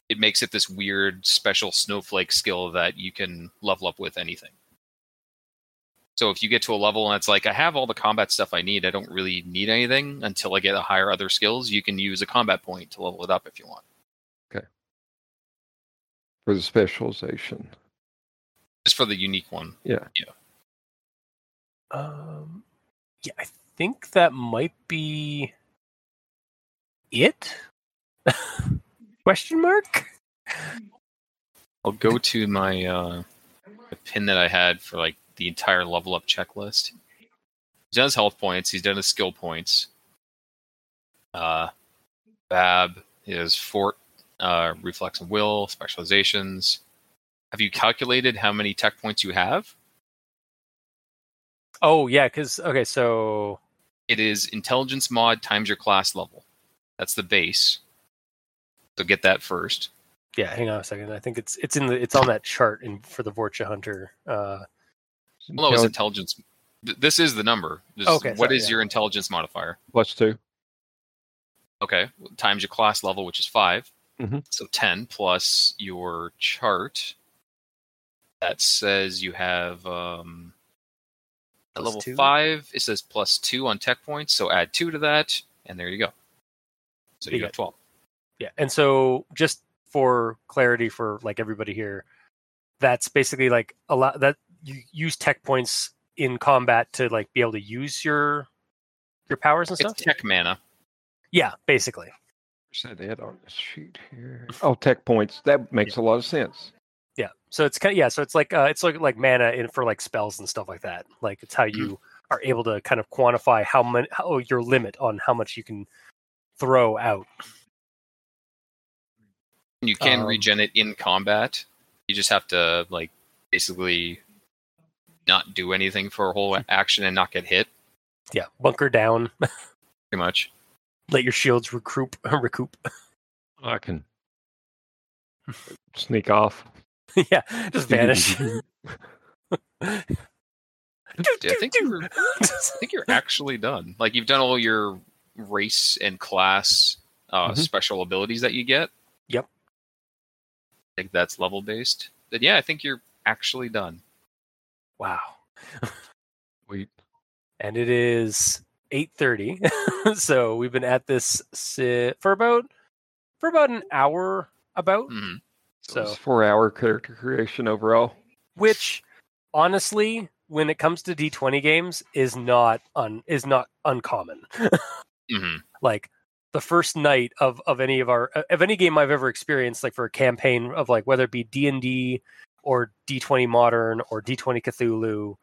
It makes it this weird special snowflake skill that you can level up with anything. So if you get to a level and it's like I have all the combat stuff I need, I don't really need anything until I get a higher other skills, you can use a combat point to level it up if you want. Okay. For the specialization. Just for the unique one. Yeah. um, yeah, I think that might be it. [laughs] Question mark? I'll go to my uh the pin that I had for like the entire level up checklist. He's done his health points, he's done his skill points. Uh Bab is fort uh reflex and will, specializations. Have you calculated how many tech points you have? Oh yeah, because okay, so It is intelligence mod times your class level. That's the base. So get that first. yeah, hang on a second. I think it's it's in the it's on that chart in for the Vorcha Hunter. Uh, Well, it's Intelli- intelligence. This is the number. This, Okay, what sorry, is yeah. your intelligence modifier? plus two. Okay, times your class level, which is 5 Mhm. So ten plus your chart. That says you have um, at level two? five. It says plus two on tech points. So add two to that, and there you go. So you You got twelve. yeah, and so just for clarity for like everybody here, that's basically like a lot that you use tech points in combat to like be able to use your your powers and It's stuff. tech mana. Yeah, basically. Said that on the sheet here. Oh, tech points. That makes a lot of sense. Yeah. So it's kind of yeah. So it's like uh, it's like like mana in for like spells and stuff like that. Like it's how you are able to kind of quantify how much how your limit on how much you can throw out. You can Um, regen it in combat. You just have to like basically not do anything for a whole action and not get hit. Yeah, bunker down. [laughs] Pretty much. Let your shields recoup. [laughs] recoup. I can [laughs] sneak off. yeah, just vanish. Dude, I think you're I think you're actually done. Like you've done all your race and class uh, Mhm. special abilities that you get. Yep. I think that's level based. But yeah, I think you're actually done. Wow. We And it is eight thirty. [laughs] so we've been at this si- for about for about an hour. About Mhm. so. four hour character creation overall. which honestly when it comes to d20 games is not un is not uncommon [laughs] Mhm. like the first night of of any of our of any game i've ever experienced like for a campaign of like whether it be d&d or d20 modern or d20 cthulhu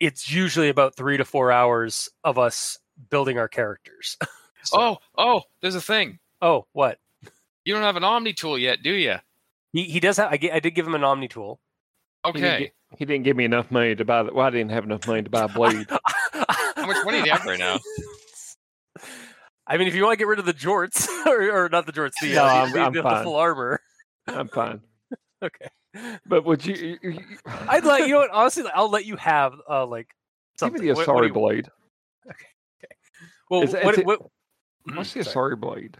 it's usually about three to four hours of us building our characters [laughs] So- Oh, oh, there's a thing. oh what You don't have an Omni tool yet, do you? he, he does have I, I did give him an omni tool He didn't, Okay. he didn't give me enough money to buy the. Well, I didn't have enough money to buy a blade. [laughs] How much money do you have right now? [laughs] I mean, if you want to get rid of the jorts, or, or not the jorts, the, No, uh, I'm- the, I'm the, the full armor. I'm fine. Okay, But would you? you- you- [laughs] I'd like you know what? Honestly, I'll let you have uh like give me the What- what Asari do you- blade. Well, Is- what, is it- what, What's the Mm-hmm. sorry. Asari blade?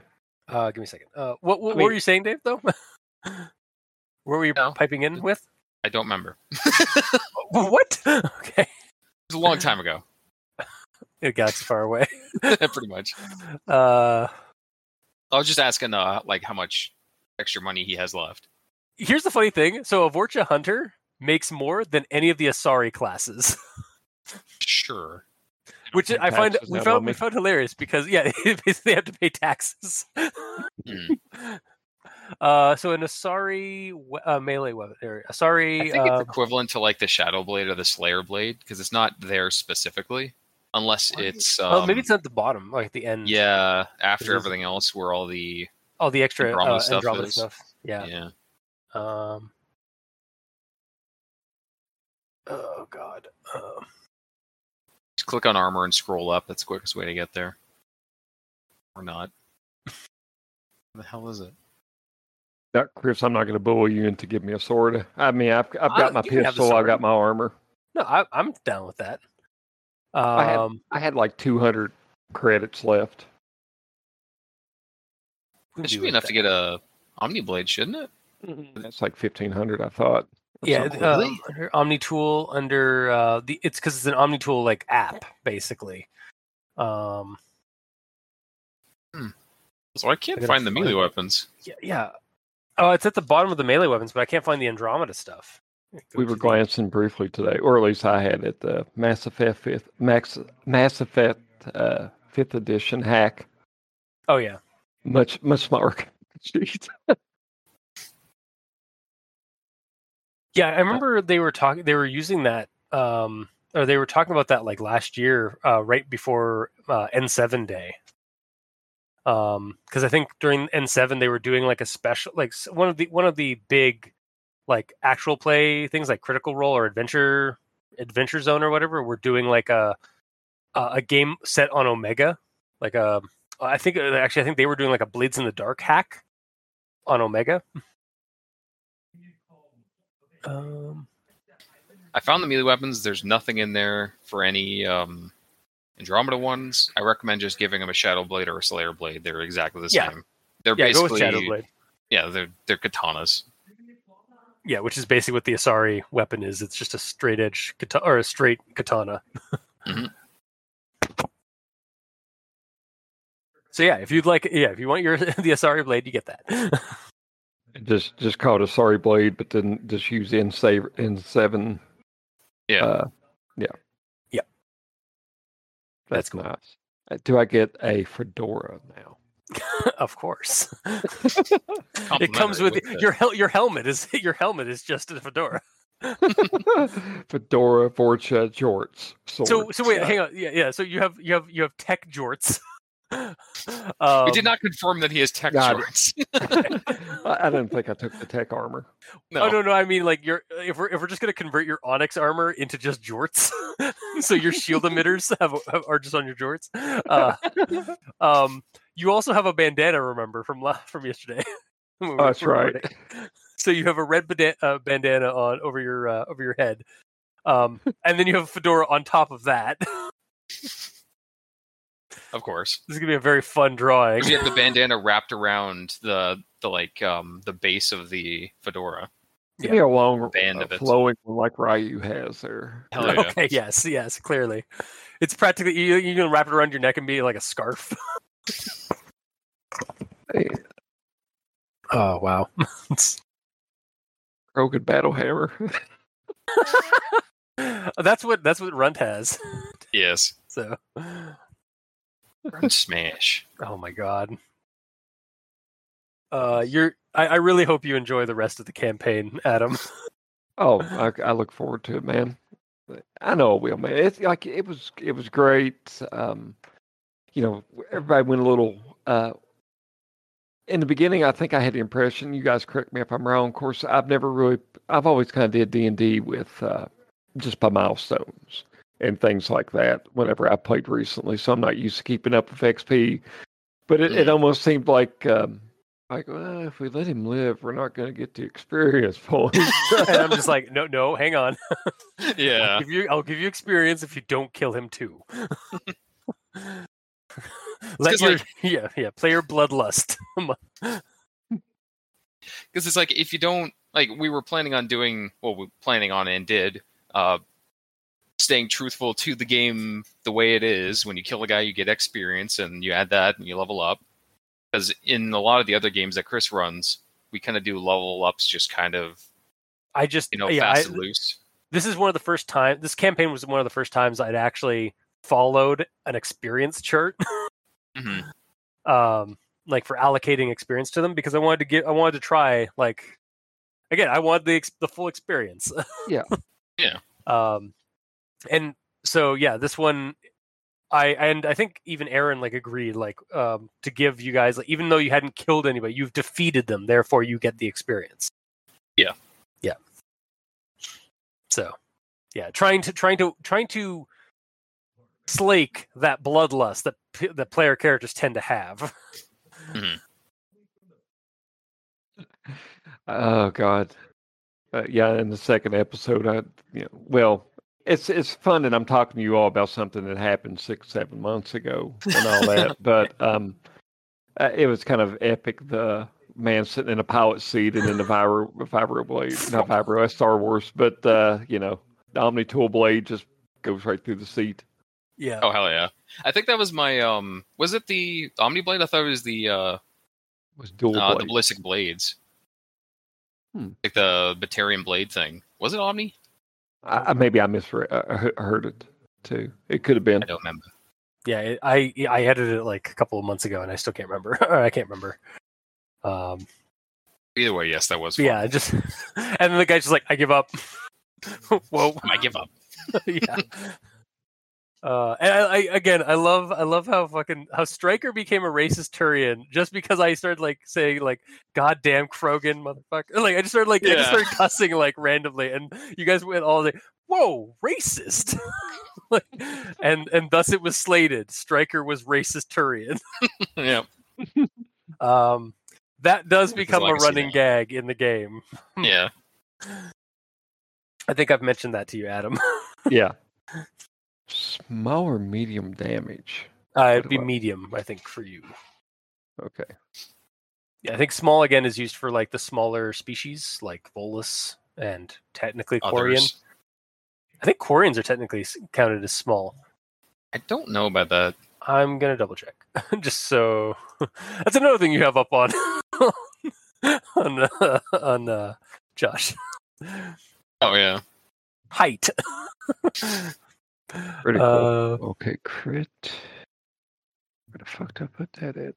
Uh, give me a second. Uh, what what, I what were you saying, Dave? Though, [laughs] where were you No. piping in with? I don't remember. [laughs] What? Okay, It was a long time ago. a galaxy far away. Pretty much. Uh, I was just asking uh, like how much extra money he has left. Here's the funny thing. So, a Vorcha Hunter makes more than any of the Asari classes. [laughs] Sure. which I find we found we we? found hilarious because yeah, [laughs] they basically have to pay taxes. Hmm. [laughs] uh, so an Asari we- uh, melee weapon, or Asari, I think it's uh, equivalent to like the Shadow Blade or the Slayer Blade because it's not there specifically, unless it's um, oh, maybe it's at the bottom, like the end. yeah after everything else where all the all the extra Andromeda uh, stuff Andromeda is. stuff. Yeah. yeah. Um. Oh God. Um, Just click on armor and scroll up. That's the quickest way to get there. Or not. [laughs] The hell is it? No, Chris, I'm not going to bully you into give me a sword. I mean, I've I've got I- my you can have the pistol. I've got my armor. no, I, I'm down with that. I had- Um, I had like 200 credits left. It should be enough that. to get a Omni Blade, shouldn't it? That's like 1500, I thought. Yeah, uh, under Omni Tool under uh, the it's because it's an Omni Tool like app basically. Um, So I can't I find the melee it. weapons. yeah, yeah. Oh, it's at the bottom of the melee weapons, but I can't find the Andromeda stuff. We were the- glancing briefly today, or at least I had it. The Mass Effect fifth Max Mass Effect uh, fifth edition hack. Oh yeah, Much much smaller. [laughs] Jeez. Yeah. I remember they were talking. They were using that, um, or they were talking about that like last year, uh, right before uh, N7 day. Um, because I think during N7 they were doing like a special, like one of the one of the big, like actual play things like Critical Role or Adventure Adventure Zone or whatever were doing like a a game set on Omega, like a I think uh, actually I think they were doing like a Blades in the Dark hack on Omega. Um, I found the melee weapons. There's nothing in there for any um, Andromeda ones. I recommend just giving them a Shadow Blade or a Slayer Blade. They're exactly the Yeah. same. They're yeah, go basically with Shadow Blade. yeah, they're they're katanas. Yeah, which is basically what the Asari weapon is. It's just a straight edge kata- or a straight katana. [laughs] Mhm. So yeah, if you'd like, yeah, if you want your [laughs] the Asari blade, you get that. [laughs] Just just call it a sorry blade, but then just use N save N seven. Yeah. Uh, yeah. Yeah. That's That's cool. nice. Uh, Do I get a fedora now? [laughs] of course, [laughs] it comes with, Complimentary your hel- your helmet is [laughs] your helmet is just a fedora. fedora, Vorcha, jorts. So swords. so wait, hang on, yeah yeah. So you have you have you have tech jorts. Um, we did not confirm that he has tech God. shorts. [laughs] [laughs] I, I didn't think I took the tech armor. no. Oh no, no! I mean, like, you're if we're if we're just gonna convert your onyx armor into just jorts, [laughs] so your shield emitters have, have are just on your jorts. Uh, um, you also have a bandana. Remember from la- from yesterday? we Oh, That's right. recording. So you have a red bada- uh, bandana on over your uh, over your head, um, and then you have a fedora on top of that. Of course. this is gonna be a very fun drawing. You have the bandana wrapped around the the like um the base of the fedora. Give me a long Band uh, of it. flowing one like Ryu has there. Hell [laughs] yeah. Okay, yes, yes, clearly, it's practically you. You can wrap it around your neck and be like a scarf. Hey, [laughs] [laughs] Oh wow. Krogan battle hammer. that's what that's what Runt has. Yes. So, Run smash. oh my god. Uh, you're. I, I really hope you enjoy the rest of the campaign, Adam. [laughs] Oh, I, I look forward to it, man. I know it will, man. It's like it was. It was great. Um, you know, everybody went a little. Uh, in the beginning, I think I had the impression. You guys correct me if I'm wrong. Of course, I've never really. I've always kind of did D and D with uh, just by milestones and things like that. Whenever I played recently, so I'm not used to keeping up with XP. But it, it almost seemed like. Um, like, well, if we let him live, we're not going to get the experience [laughs] points. [laughs] and I'm just like, no, no, hang on. [laughs] Yeah. I'll give you, I'll give you experience if you don't kill him too. Let 'cause, your, like- yeah, yeah, play your bloodlust. Because it's like if you don't like we were planning on doing well we planning on and did uh staying truthful to the game the way it is. When you kill a guy you get experience and you add that and you level up. Because in a lot of the other games that Chris runs, we kind of do level ups just kind of I just, you know yeah, fast I, and loose. this is one of the first time. This campaign was one of the first times I'd actually followed an experience chart. [laughs] hmm um like for allocating experience to them because I wanted to get I wanted to try like again I wanted the ex- the full experience. [laughs] Yeah. Yeah. Um and so yeah, this one I and I think even Aaron like agreed like um to give you guys like even though you hadn't killed anybody, you've defeated them, therefore you get the experience. Yeah. Yeah. So, yeah, trying to trying to trying to slake that bloodlust that p- that player characters tend to have. [laughs] Oh God, uh, yeah. In the second episode, I, you know, well, it's it's fun, and I'm talking to you all about something that happened six, seven months ago and all that. [laughs] but um, uh, it was kind of epic. The man sitting in a pilot seat and then the vibro vibro blade, not vibro, that's Star Wars, but uh, you know, the Omni tool blade just goes right through the seat. Yeah. Oh hell yeah! I think that was my um. Was it the Omni blade? I thought it was the uh, It was dual uh the blade. ballistic blades. Hmm. Like the Batarian blade thing. Was it Omni? I, I- maybe I misread, uh, I heard it too. It could have been. I don't remember. Yeah, it- I I edited it like a couple of months ago, and I still can't remember. [laughs] I can't remember. Um, Either way, yes, that was. Fun. yeah, just [laughs] and then the guy's just like, I give up. [laughs] Whoa, I give up. yeah. Uh, and I, I again, I love, I love how fucking how Striker became a racist Turian just because I started like saying like "goddamn Krogan motherfucker." Like I just started like I just started cussing like randomly, and you guys went all day, "Whoa, racist!" [laughs] like, and and thus it was slated. Striker was racist Turian. [laughs] yeah. [laughs] Um, that does become a running gag in the game. Yeah. I think I've mentioned that to you, Adam. Yeah. Small or medium damage. Uh, it'd be about- medium, I think, for you. Okay. Yeah, I think small again is used for like the smaller species, like Volus and technically Quarian. Others. I think Quarians are technically counted as small. I don't know about that. I'm gonna double check, [laughs] just so. [laughs] That's another thing you have up on [laughs] on uh, on uh, Josh. Oh yeah. Height. Critical. Uh, okay, crit. Where the fuck did I put that at?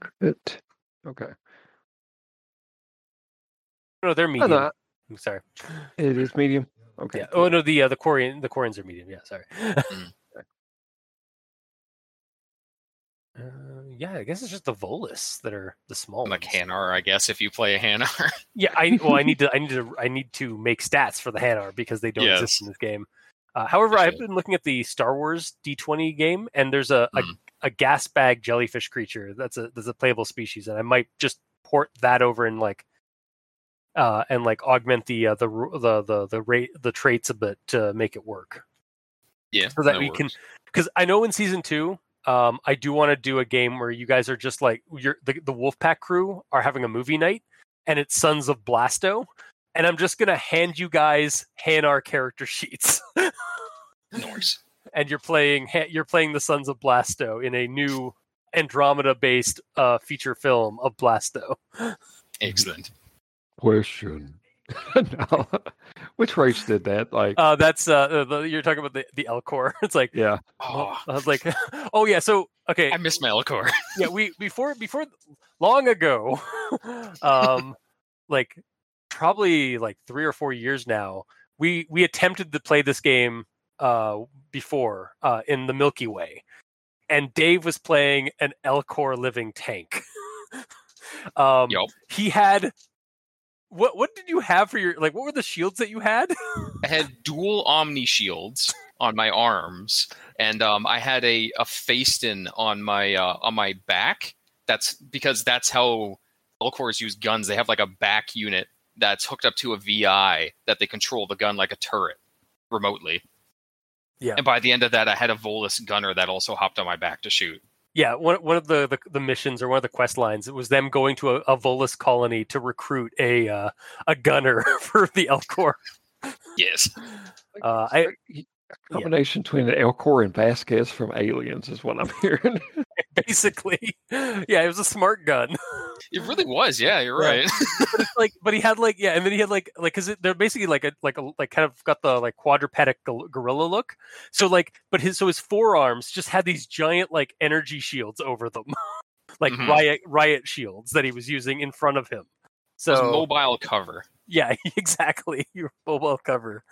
Crit. Okay. no, they're Oh, medium. no, I'm sorry. it is medium. Okay. Yeah. Oh no, the uh, the Quarian the Quarians are medium. Yeah, sorry. [laughs] Uh, yeah, I guess it's just the Volus that are the small Like ones. Hanar, I guess, if you play a Hanar. Yeah, I well, I need [laughs] to, I need to, I need to make stats for the Hanar because they don't exist in this game. Uh, however, I've been looking at the Star Wars D20 game, and there's a, a, Hmm. a gas bag jellyfish creature that's a that's a playable species, and I might just port that over and like, uh, and like augment the uh, the the the the rate the traits a bit to make it work. yeah. So that that we can- Because I know in season two, um, I do want to do a game where you guys are just like you're the the Wolfpack crew are having a movie night, and it's Sons of Blasto, and I'm just gonna hand you guys Hanar character sheets, [laughs] Nice. and you're playing you're playing the Sons of Blasto in a new Andromeda based uh, feature film of Blasto. Excellent. Question. [laughs] no. Which race did that? Like, Uh, that's uh, the, you're talking about the the Elcor. [laughs] It's like yeah. Oh, I was like, oh yeah, so okay, I missed miss Malachor. yeah we before before long ago um like probably like three or four years now we we attempted to play this game uh before uh in the milky way and dave was playing an elcor living tank [laughs] um Yup. he had what what did you have for your like what were the shields that you had I had dual Omni shields on my arms, and um, I had a a Facetin on my uh, on my back. That's because that's how Elcors use guns. They have like a back unit that's hooked up to a VI that they control the gun like a turret remotely. Yeah. And by the end of that, I had a Volus gunner that also hopped on my back to shoot. Yeah, one one of the, the the missions or one of the quest lines it was them going to a, a Volus colony to recruit a uh, a gunner [laughs] for the Elcor. Yes. Uh, I A combination between an Elcor and Vasquez from Aliens is what I'm [laughs] hearing. [laughs] basically, yeah, it was a smart gun. [laughs] It really was. Yeah, you're Yeah. right. but it's like, but he had like, yeah, and then he had like, like, because they're basically like a like a like kind of got the like quadrupedic gorilla look. So like, but his so his forearms just had these giant like energy shields over them, like Mhm. riot riot shields that he was using in front of him. So mobile cover. Yeah, exactly. Your mobile cover.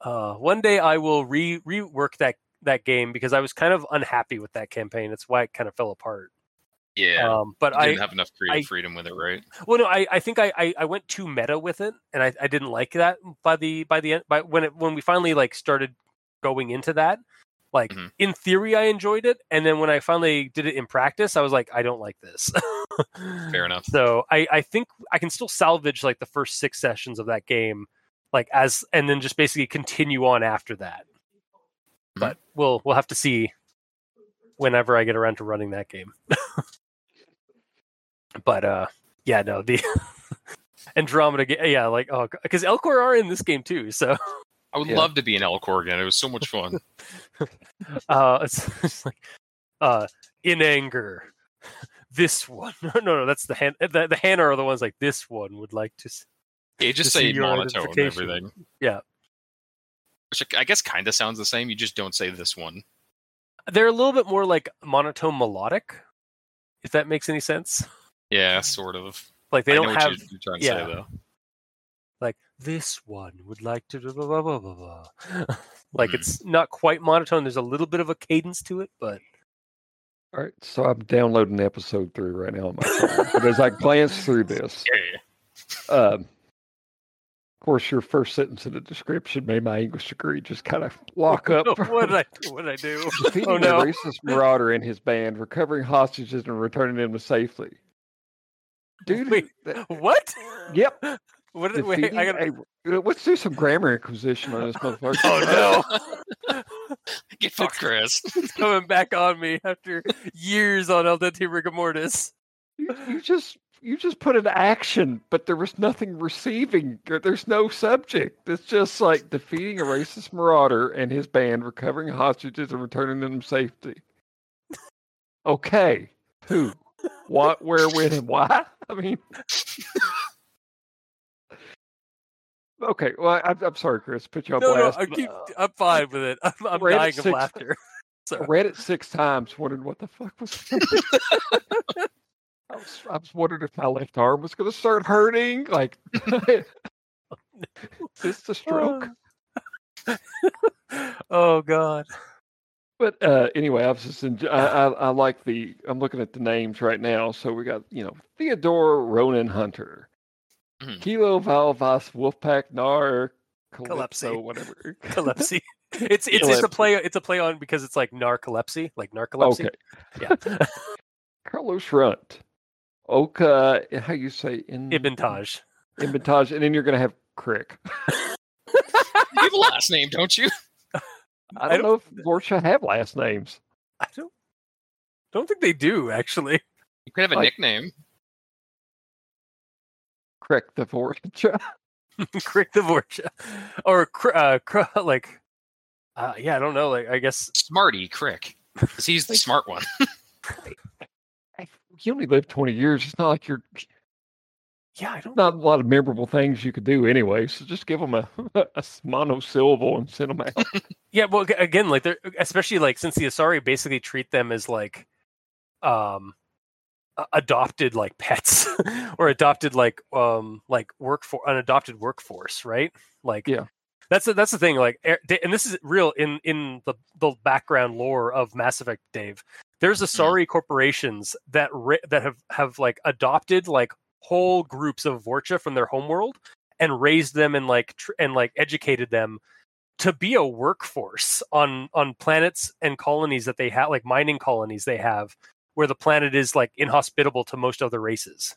Uh, one day I will re rework that that game because I was kind of unhappy with that campaign. That's why it kind of fell apart. Yeah. Um, but I, didn't have enough creative I- freedom with it, right? well, no, I, I think I, I, I went too meta with it, and I, I didn't like that by the by the end. By when it when we finally like started going into that, like Mhm. in theory I enjoyed it, and then when I finally did it in practice, I was like, I don't like this. Fair [laughs] enough. So I, I think I can still salvage like the first six sessions of that game, like as and then just basically continue on after that. But we'll we'll have to see whenever I get around to running that game. [laughs] but uh yeah, no, the [laughs] Andromeda ga- yeah, like oh because Elcor are in this game too, so I would Yeah. love to be an Elcor again. It was so much fun. [laughs] uh it's, it's like uh in anger. This one, no, no, no, that's the hand. The, the Hanar are the ones like this one would like to s- Yeah, just To say monotone and everything. Yeah. Which I guess kind of sounds the same. You just don't say this one. they're a little bit more like monotone melodic if that makes any sense Yeah, sort of. like they I don't what have you're, you're to yeah. say though. like this one would like to blah blah blah blah blah. [laughs] like Hmm. it's not quite monotone. There's a little bit of a cadence to it, but All right, so I'm downloading episode three right now on my phone. but as I glance through [laughs] this, Yeah. um, of course, your first sentence in the description made my English degree just kind of [laughs] lock up. what did I [laughs] what did I do? Defeating Oh, no. a racist marauder and his band, recovering hostages and returning them safely. Dude, Wait, that- What? yep. What did wait? I got. a- uh, let's do some grammar inquisition on this motherfucker. Oh no! [laughs] Get fucked, Chris. it's coming back on me after years on El Dente Rigor Mortis. You, you just you just put an action, but there was nothing receiving. There's no subject. It's just like defeating a racist marauder and his band, recovering hostages and returning them to safety. Okay, who, what, where, when, and why? I mean, okay. Well, I, I'm sorry, Chris. Put you on No, no. I keep, I'm fine with it. I'm, I'm dying of laughter. [laughs] I So read it six times, wondering what the fuck was. [laughs] I was, I was wondering if my left arm was going to start hurting. Like, [laughs] is this a [laughs] stroke? [laughs] oh god. But uh, anyway, I was just enj- I, I, I like the. I'm looking at the names right now. So we got you know Theodore Ronan Hunter, Mhm. Kilo Valvas Wolfpack Nar Calypso. Whatever. Calypsy. It's it's it's a play. It's a play on because it's like narcolepsy, like narcolepsy. Okay, Yeah. Carlos Runt, Oka. How you say in Ibn Taj. Inventage, and then you're going to have Crick. You have a last name, don't you? I I don't know if Vorcha have last names. I don't don't think they do actually. You could have a Like- nickname. Crick the Vorcha. [laughs] [laughs] Crick the Vorcha, or cr- uh, cr- [laughs] like, uh, yeah, I don't know. Like, I guess Smarty Crick, because he's the smart one. You only live 20 years. It's not like you're yeah, I don't. not a lot of memorable things you could do anyway. So just give them a [laughs] monosyllable and send them out. [laughs] Yeah, well, again, like they're especially like since the Asari basically treat them as like, um, adopted like pets [laughs] or adopted like um like work for an adopted workforce, right? Like, Yeah. That's the, that's the thing. Like, er- and this is real in in the the background lore of Mass Effect, Dave. There's Asari corporations that ri- that have have like adopted like whole groups of Vorcha from their homeworld and raised them and like tr- and like educated them to be a workforce on on planets and colonies that they have like mining colonies they have where the planet is like inhospitable to most other races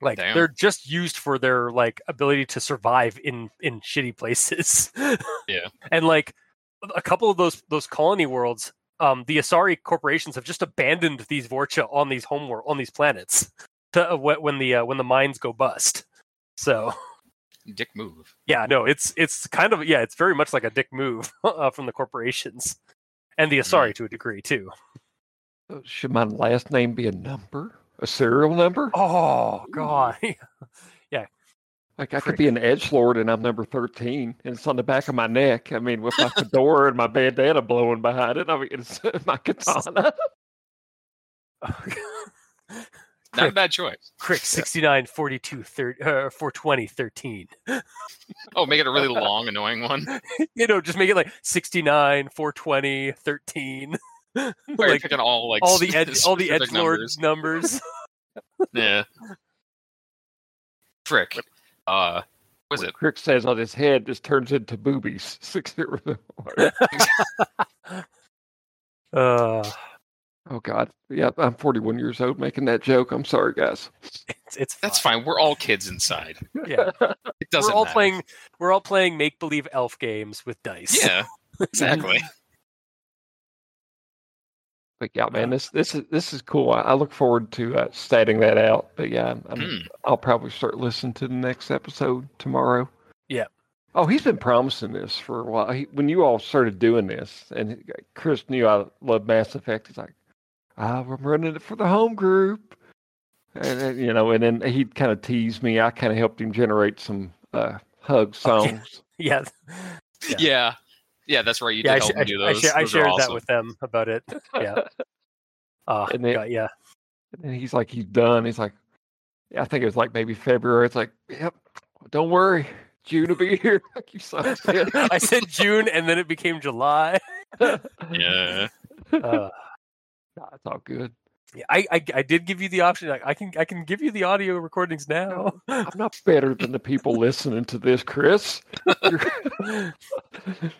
like Damn. they're just used for their like ability to survive in in shitty places [laughs] Yeah. and like a couple of those those colony worlds um the asari corporations have just abandoned these vorcha on these homeworld on these planets [laughs] to uh, when the uh, when the mines go bust so Dick move. yeah, no, it's it's kind of yeah, it's very much like a dick move [laughs] uh, from the corporations and the Asari to a degree too. Should my last name be a number? A serial number? Oh god, [laughs] Like I could be an edge lord and I'm number 13 and it's on the back of my neck. I mean, with my fedora and my bandana blowing behind it. I mean, it's [laughs] my katana. [laughs] Not a bad choice. Crick 69 42 30, uh, 420 13. Oh, make it a really [laughs] long, annoying one. You know, just make it like 69 420 13. Or you're like picking all like all the edge all the specific edge lord numbers. numbers. Yeah. Frick. Uh, was it? Crick says on his head just turns into boobies. [laughs] Six zero. [laughs] uh Oh God. Yeah, I'm 41 years old making that joke. I'm sorry, guys. it's, it's That's fine. fine. We're all kids inside. Yeah. [laughs] It doesn't. we're all matter. playing we're all playing make believe elf games with dice. Yeah, exactly. But yeah, man, this this is this is cool. I, I look forward to uh, stating that out. But yeah, I'm, I'm, Hmm. I'll probably start listening to the next episode tomorrow. Yeah. Oh, he's been promising this for a while. He, when you all started doing this, and Chris knew I love Mass Effect, he's like, "Ah, I'm running it for the home group," and then, you know, and then he kind of teased me. I kind of helped him generate some uh, hug Oh, yeah. songs. [laughs] Yeah. Yeah. Yeah, That's right. You yeah, I, did help sh- me do I, those. sha- I Those are shared that with them about it. Yeah. [laughs] Oh, And then- God, yeah. And he's like, he's done. He's like, I think it was like maybe February. It's like, yep, Don't worry, June will be [laughs] here. Like you saw [laughs] it. I said June, and then it became July. Yeah. Uh, Nah, it's all good. Yeah, I, I I did give you the option. I, I can I can give you the audio recordings now. I'm not better than the people listening to this, Chris. [laughs]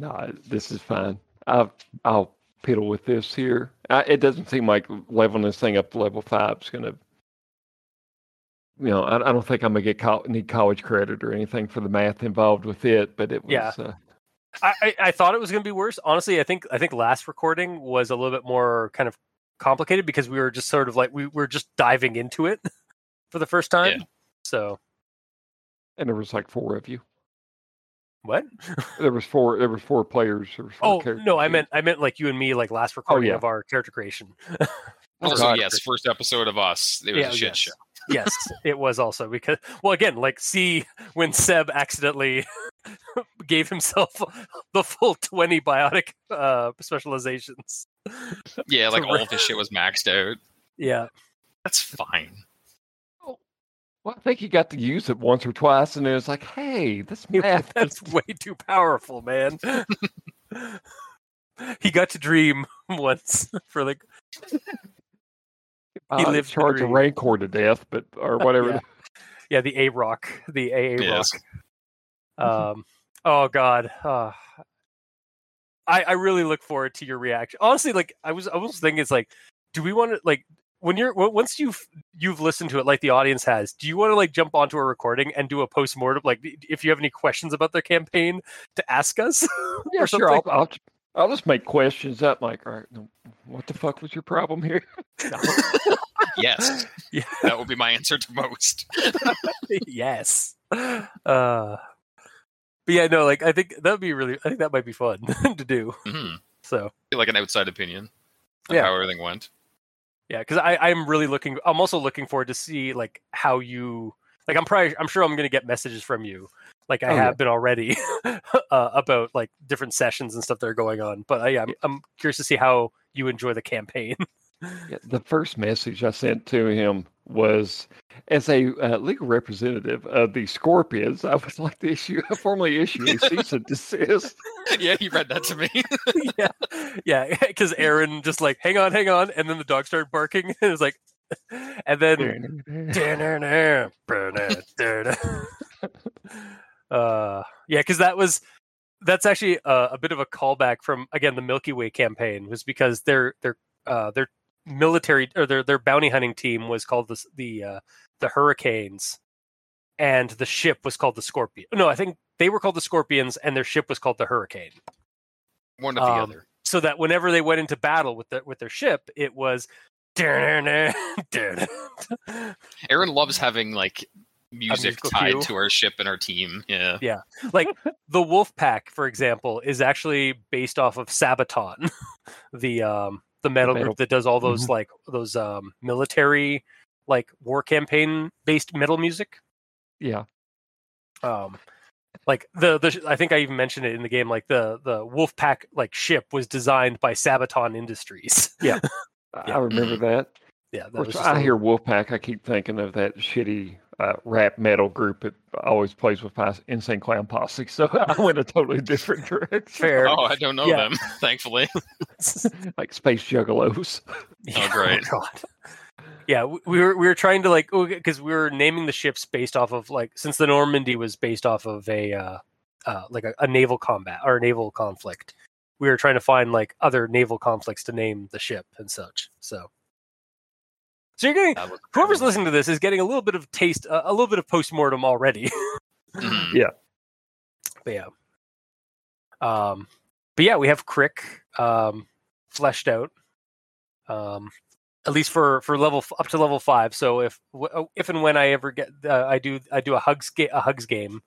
No, this is fine. I'll I'll piddle with this here. I, it doesn't seem like leveling this thing up to level five is going to. You know, I, I don't think I'm gonna get col- need college credit or anything for the math involved with it, but it was. Yeah. Uh, I, I, I thought it was going to be worse. Honestly, I think I think last recording was a little bit more kind of complicated because we were just sort of like we were just diving into it [laughs] for the first time. Yeah. So and there was like four of you. what? [laughs] There was four. There was four players. There was four Oh no, I meant I meant like you and me like last oh, recording yeah. of our character creation. [laughs] Also, oh, God. yes, first episode of us. It was Yeah, a shit yes. show. Yes, it was also because well again like see when Seb accidentally [laughs] gave himself [laughs] the full twenty biotic uh, specializations. Yeah, like all re- of his shit was maxed out. Yeah, That's fine. Well, I think he got to use it once or twice, and it was like, "Hey, this [laughs] math." that's way too powerful, man. he got to dream once for like he lived to charge a dream. rancor to death, but or [laughs] whatever. Yeah. yeah the A Rock, the AA Yes. Rock. Um, oh God, uh, I I really look forward to your reaction. Honestly, like I was I was thinking, it's like, do we want to like when you're w- once you've you've listened to it like the audience has, do you want to like jump onto a recording and do a post mortem? Like, if you have any questions about the campaign, to ask us. [laughs] Yeah, sure. I'll. I'll I'll just make questions up. Like, all right, what the fuck was your problem here? [laughs] Yes, [laughs] Yeah. that would be my answer to most. [laughs] yes. Uh, but yeah, no, like I think that would be really. I think that might be fun to do. hmm So Like an outside opinion of Yeah. how everything went. yeah, because I I'm really looking. I'm also looking forward to see like how you like. I'm probably I'm sure I'm going to get messages from you, like I Oh, yeah. have been already, [laughs] uh, about like different sessions and stuff that are going on. But uh, yeah, I'm, I'm curious to see how you enjoy the campaign. [laughs] Yeah, the first message I sent to him was, as a uh, legal representative of the Scorpions, I would like to issue [laughs] formally issue a cease and desist. yeah, he read that to me. yeah, yeah, because Aaron just like hang on, hang on, and then the dog started barking, and it was like, and then uh yeah because that was that's actually a, a bit of a callback from again the milky way campaign was because their their uh their military or their their bounty hunting team was called the the uh the hurricanes and the ship was called the scorpion no i think they were called the scorpions and their ship was called the hurricane One of the Um, other. so that whenever they went into battle with the with their ship it was [laughs] Aaron loves having like music tied cue. to our ship and our team. Yeah. Yeah. [laughs] Like the wolf pack for example is actually based off of sabaton [laughs] the um the metal, metal- group that does all those like those um military like war campaign based metal music Yeah, um like the the i think i even mentioned it in the game like the the wolf pack like ship was designed by sabaton industries [laughs] I- Yeah. I remember that. yeah Of that was course, just a I little- hear Wolfpack. I keep thinking of that shitty uh, rap metal group that always plays with my Insane Clown Posse. So [laughs] I went a totally different direction. fair Oh, I don't know Yeah. them, [laughs] thankfully. [laughs] like Space Juggalos. Yeah, great. God. Yeah, w- we were we were trying to like because we were naming the ships based off of like since the Normandy was based off of a uh, uh like a, a naval combat or a naval conflict. We were trying to find like other naval conflicts to name the ship and such. So, so you're getting whoever's listening to this is getting a little bit of taste, uh, a little bit of post mortem already. [laughs] Mhm. but yeah, um, but yeah, we have Crick um, fleshed out, um, at least for for level f- up to level five. So if w- oh, if and when I ever get, uh, I do I do a hugs ga- a hugs game,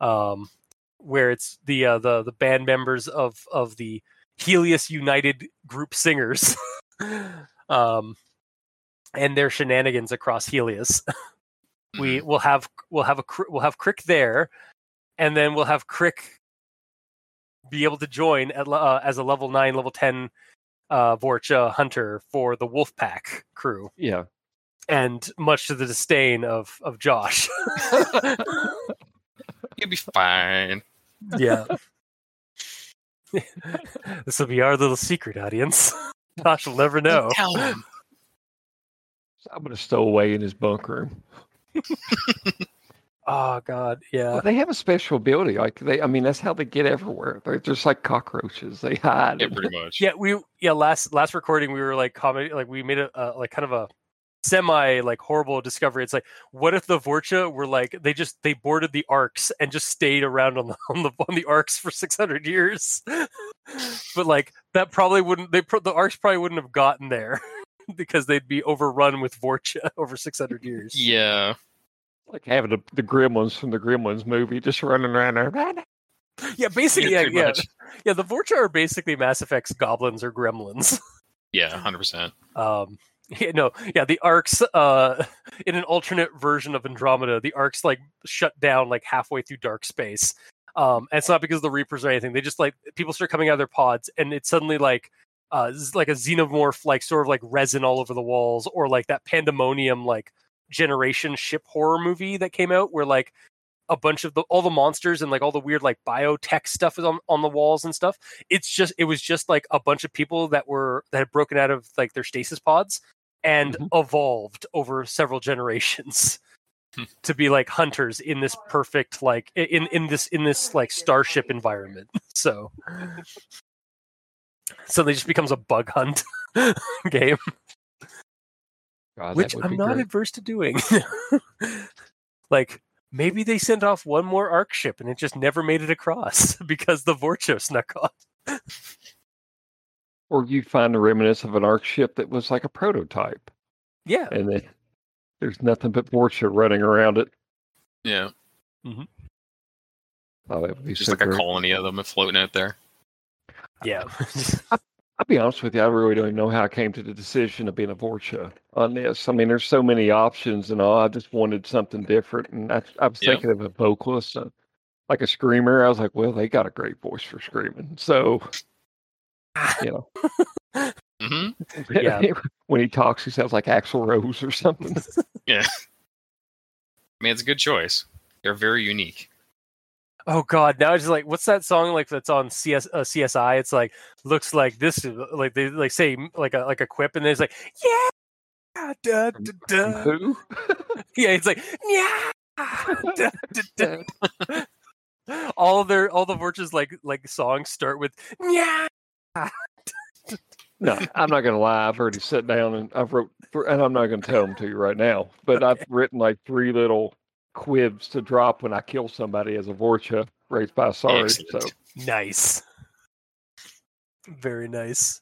um, where it's the uh, the the band members of of the Helios United group singers, [laughs] um, and their shenanigans across Helios. [laughs] we Mhm. will have we'll have a Cr- we'll have Crick there, and then we'll have Crick be able to join at, uh, as a level nine, level ten uh, Vorcha hunter for the Wolfpack crew. Yeah. and much to the disdain of of Josh. [laughs] You'll be fine. yeah. [laughs] this will be our little secret, audience. Josh will never know. Tell him. I'm gonna stow away in his bunk room. [laughs] Oh God, yeah. Well, they have a special ability. Like they, I mean, that's how they get everywhere. They're just like cockroaches. They hide. Yeah, pretty much. Yeah, we yeah last last recording we were like commenting like we made a uh, like kind of a semi like horrible discovery. It's like what if the Vorcha were like they just they boarded the arcs and just stayed around on the [laughs] on the on the arcs for six hundred years, [laughs] but like that probably wouldn't they pro- the arcs probably wouldn't have gotten there [laughs] because they'd be overrun with Vorcha [laughs] over six hundred years. Yeah. like having the, the Gremlins from the Gremlins movie just running around there. yeah, basically, yeah, pretty yeah, much. yeah. The Vorcha are basically Mass Effect's goblins or gremlins. [laughs] Yeah, hundred percent. um yeah, no yeah the arcs uh in an alternate version of andromeda the arcs like shut down like halfway through dark space um and it's not because of the reapers or anything they just like people start coming out of their pods and it's suddenly like uh like a xenomorph like sort of like resin all over the walls or like that Pandorum like generation ship horror movie that came out where like a bunch of the all the monsters and like all the weird like biotech stuff is on, on the walls and stuff it's just it was just like a bunch of people that were that had broken out of like their stasis pods and Mhm. evolved over several [laughs] generations Hmm. to be like hunters in this perfect like in in this in this like starship environment [laughs] so suddenly just becomes a bug hunt [laughs] game God, which i'm not great. adverse to doing [laughs] like maybe they sent off one more arc ship and it just never made it across [laughs] because the Vorcha snuck off Or you find the remnants of an arc ship that was like a prototype, yeah and then there's nothing but Vorcha running around it. Yeah. Mm-hmm. Oh, that would be Just so like a colony of them floating out there. Yeah [laughs] I'll be honest with you, I really don't even know how I came to the decision of being a Vorcha on this. I mean, there's so many options and all. I just wanted something different, and I, I was Yeah. thinking of a vocalist, uh, like a screamer. I was like, well, they got a great voice for screaming, so you know, [laughs] hmm Yeah. [laughs] when he talks, he sounds like Axl Rose or something. Yeah. I mean, it's a good choice. They're very unique. Oh God! Now it's just like, what's that song like that's on CS uh, CSI? It's like looks like this, like they like say like a like a quip, and then it's like, yeah, da, da, da. Who? [laughs] yeah. It's like, yeah, da, da, [laughs] da. [laughs] all their all the Vorch's like like songs start with yeah. No, I'm not going to lie. I've already sat down and I've wrote, and I'm not going to tell them to you right now, but I've written like three little quibs to drop when I kill somebody as a Vorcha raised by Asari. So Nice, very nice.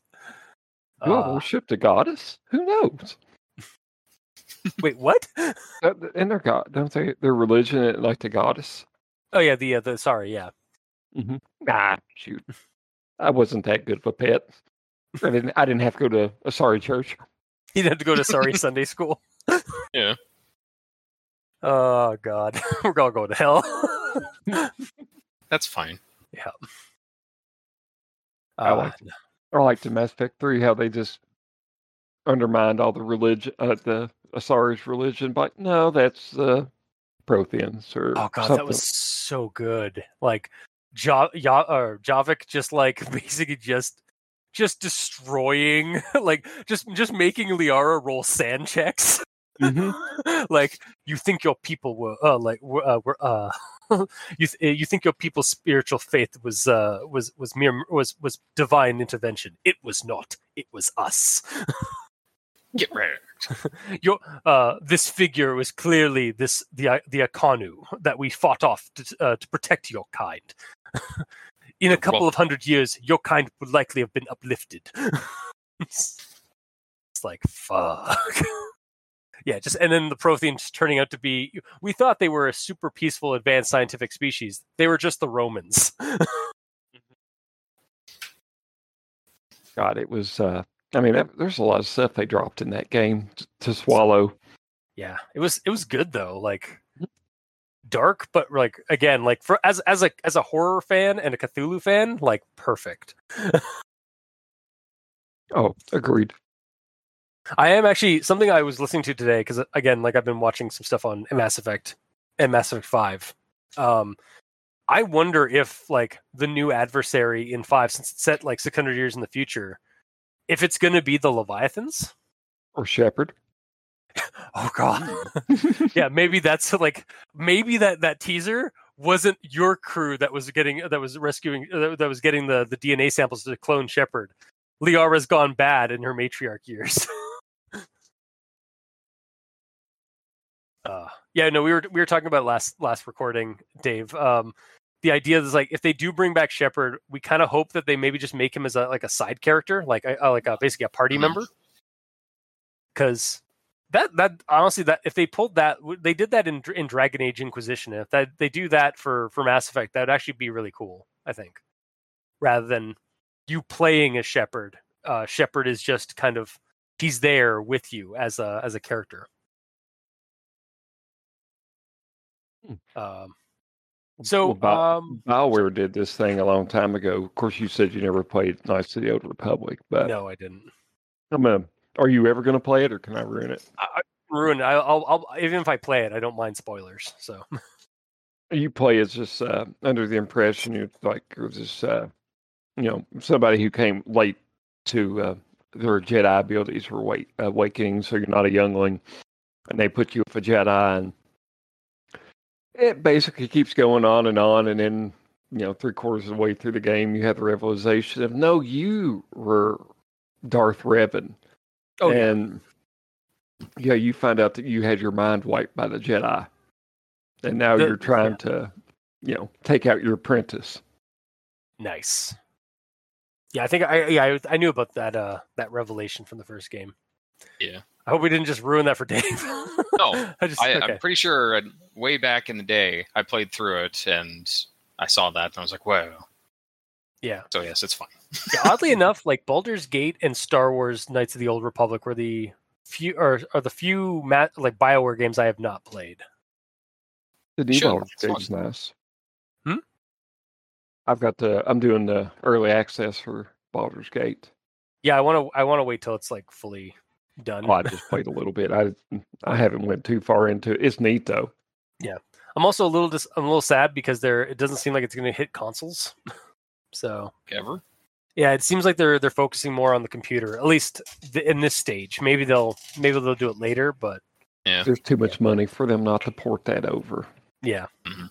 do I Uh, worship the goddess? Who knows? [laughs] wait, what? Uh, In their god, don't they? Their religion, uh, like the goddess. Oh yeah, the uh, the sorry, yeah. Ah, shoot, I wasn't that good of a pet. I didn't. I didn't have to go to Asari church. [laughs] He had to go to Asari [laughs] Sunday school. Yeah. Oh God, [laughs] we're all going to hell. [laughs] That's fine. Yeah. I Uh, like I like the Mass Effect Three how they just undermined all the religion, uh, the Asari's religion. But no, that's uh, Protheans or oh God, something. that was so good. Like, ja- ja- or Javik just like [laughs] basically just just destroying, like just just making Liara roll sand checks. Mhm. [laughs] like you think your people were uh, like were, uh, were uh [laughs] you th- you think your people's spiritual faith was uh was was mere was was divine intervention. It was not. It was us. Get ready. [laughs] your uh this figure was clearly this the the akanu that we fought off to, uh, to protect your kind. In a couple Well- of hundred years your kind would likely have been uplifted. It's like fuck yeah just and then the protheans turning out to be we thought they were a super peaceful advanced scientific species they were just the romans [laughs] God, it was. Uh, I mean, there's a lot of stuff they dropped in that game to swallow. yeah it was it was good though like dark but like again like for as as a as a horror fan and a cthulhu fan like perfect [laughs] Oh, agreed. I am actually something I was listening to today because again, like I've been watching some stuff on Mass Effect and Mass Effect Five. Um, I wonder if like the new adversary in Five, since it's set like 600 years in the future, if it's going to be the Leviathans or Shepard. [laughs] Oh God, [laughs] yeah, maybe that's like maybe that that teaser wasn't your crew that was getting that was rescuing uh, that was getting the the DNA samples to clone Shepard. Liara's gone bad in her matriarch years. [laughs] uh, yeah, no, we were we were talking about last last recording, Dave. Um, the idea is like if they do bring back Shepard, we kind of hope that they maybe just make him as a like a side character, like a, like a, basically a party mm-hmm. member. Because that that honestly that if they pulled that they did that in in Dragon Age Inquisition. If that they do that for for Mass Effect, that would actually be really cool. I think rather than you playing a Shepard. Uh, Shepard is just kind of he's there with you as a as a character. Um, so well, um, Bioware did this thing a long time ago. Of course, you said you never played Knights of the Old Republic, but no, I didn't. I'm a. Are you ever going to play it, or can I ruin it? I, ruin. I, will I'll even if I play it, I don't mind spoilers. So [laughs] you play as just uh, under the impression you're like this, uh, you know, somebody who came late to uh, their Jedi abilities were wait, awakening, so you're not a youngling, and they put you with a Jedi, and it basically keeps going on and on, and then you know, three quarters of the way through the game, you have the realization of no, you were Darth Revan, oh, and yeah. yeah, you find out that you had your mind wiped by the Jedi, and now the, you're trying yeah. to, you know, take out your apprentice. Nice. Yeah, I think I yeah I, I knew about that uh that revelation from the first game. Yeah. I hope we didn't just ruin that for Dave. [laughs] no, [laughs] I just, I, am pretty sure uh, way back in the day I played through it and I saw that and I was like, "Whoa!" Yeah. So yes, it's fine. yeah, oddly [laughs] enough, like Baldur's Gate and Star Wars: Knights of the Old Republic were the few or are the few mat, like Bioware games I have not played. The new sure, Baldur's nice. Hmm. I've got the. I'm doing the early access for Baldur's Gate. Yeah, I want to. I want to wait till it's like fully done. Oh, I just played a little bit. I I haven't went too far into it. It's neat though. Yeah, I'm also a little dis- I'm a little sad because there it doesn't seem like it's going to hit consoles. [laughs] so ever. Yeah, it seems like they're they're focusing more on the computer, at least th- in this stage. Maybe they'll maybe they'll do it later, but yeah, there's too much money for them not to port that over. Yeah. Mm-hmm.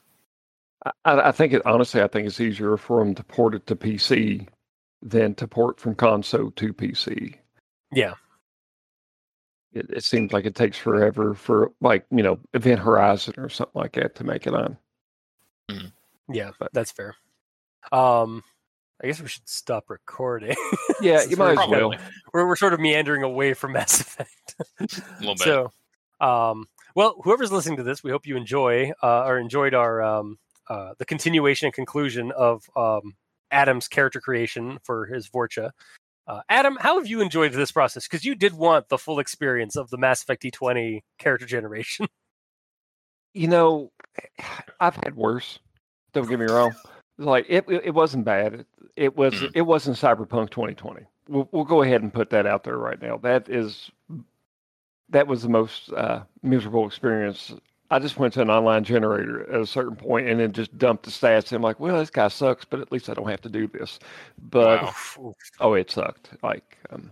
I, I, think it honestly, I think it's easier for them to port it to PC than to port from console to PC. Yeah. It, it seems like it takes forever for like you know Event Horizon or something like that to make it on. Mm. Yeah, but, that's fair. Um, I guess we should stop recording. [laughs] Yeah, you might as well. [laughs] We're we're sort of meandering away from Mass Effect. A little [laughs] bit. So, um, well, whoever's listening to this, we hope you enjoy uh, or enjoyed our um, uh, the continuation and conclusion of um, Adam's character creation for his Vorcha. Uh, Adam, how have you enjoyed this process? Because you did want the full experience of the Mass Effect D20 character generation. [laughs] You know, [sighs] I've had worse. Don't get me wrong. Like it, it wasn't bad. It was, mm. it wasn't Cyberpunk 2020. We'll, we'll go ahead and put that out there right now. That is, that was the most uh, miserable experience I just went to an online generator at a certain point and then just dumped the stats. And I'm like, well, this guy sucks, but at least I don't have to do this. But wow. oh, it sucked. Like, um,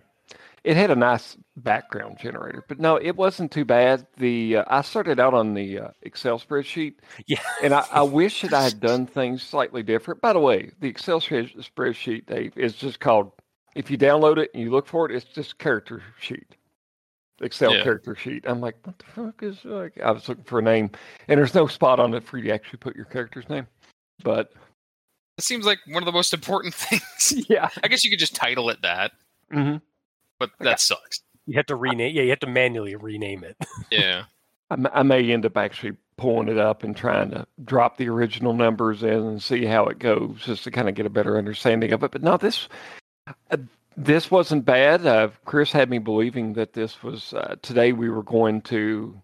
it had a nice background generator, but no, it wasn't too bad. The uh, I started out on the uh, Excel spreadsheet, yeah, and I, I wish that I had done things slightly different. By the way, the Excel spreadsheet, Dave, is just called. If you download it and you look for it, it's just character sheet. Excel yeah. character sheet. I'm like, what the fuck is like? I was looking for a name, and there's no spot on it for you to actually put your character's name. But it seems like one of the most important [laughs] things. Yeah, I guess you could just title it that. Mm-hmm. But that sucks. You have to rename. Yeah, you have to manually rename it. [laughs] yeah, I, I may end up actually pulling it up and trying to drop the original numbers in and see how it goes, just to kind of get a better understanding of it. But no, this uh, this wasn't bad. Uh, Chris had me believing that this was uh, today. We were going to.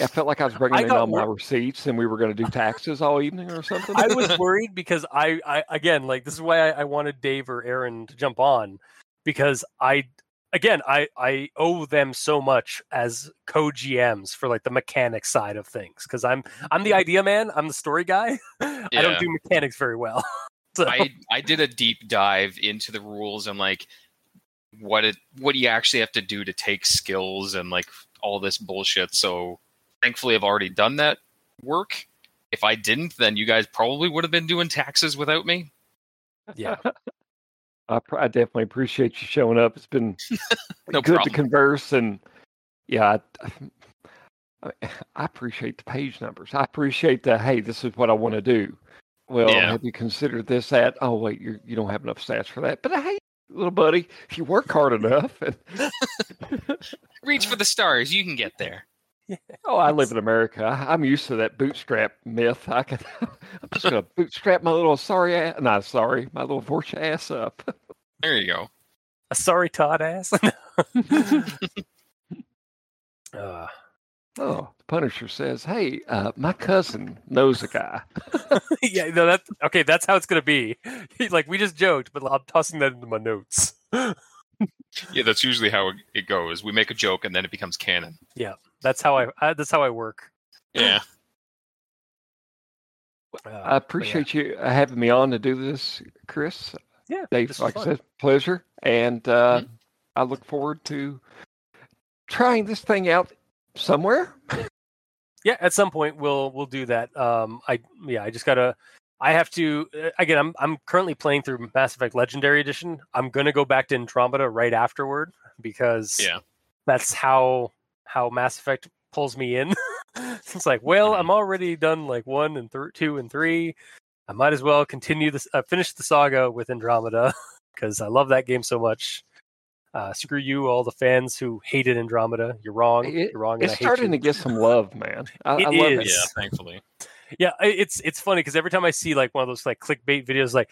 I felt like I was bringing I in all my receipts, and we were going to do taxes all evening or something. I was [laughs] worried because I, I again, like this is why I, I wanted Dave or Aaron to jump on because I again, I I owe them so much as co GMs for like the mechanics side of things because I'm I'm the idea man. I'm the story guy. [laughs] I don't do mechanics very well. [laughs] so I I did a deep dive into the rules and like what it what you actually have to do to take skills and like all this bullshit. So thankfully, I've already done that work. If I didn't, then you guys probably would have been doing taxes without me. yeah, I, pr- I definitely appreciate you showing up. It's been [laughs] No good problem. to converse, and yeah, I, I, I appreciate the page numbers. I appreciate the hey, this is what I want to do. Well, Yeah. have you considered this? That oh wait, you you don't have enough stats for that. But hey, little buddy, if you work hard enough, and [laughs] Reach for the stars. You can get there. [laughs] oh, I live in America. I, I'm used to that bootstrap myth. I can, [laughs] I'm just gonna bootstrap my little sorry ass, not sorry, my little Vorcha ass up. There you go. a sorry Todd ass. uh, Oh, the Punisher says, "Hey, uh, my cousin knows a guy." [laughs] yeah, no, that okay. That's how it's gonna be. [laughs] like we just joked, but I'm tossing that into my notes. [laughs] Yeah, that's usually how it- it goes. We make a joke and then it becomes canon. Yeah, that's how I. I that's how I work. Yeah. Uh, I appreciate you uh, having me on to do this, Chris. Yeah, Dave, this was like I said, pleasure, and uh, Mhm. I look forward to trying this thing out somewhere. yeah at some point we'll we'll do that. Um i yeah i just gotta i have to uh, again i'm i'm currently playing through mass effect legendary edition. I'm gonna go back to andromeda right afterward because Yeah. that's how how mass effect pulls me in. [laughs] It's like well i'm already done like one and th- two and three. I might as well continue this uh, finish the saga with andromeda [laughs] because i love that game so much uh, screw you, all the fans who hated Andromeda. You're wrong. It- You're wrong. and It's I hate starting you. to get some love, man. I, It I love it. is. Yeah, thankfully. Yeah, it's it's funny because every time I see like one of those like clickbait videos, like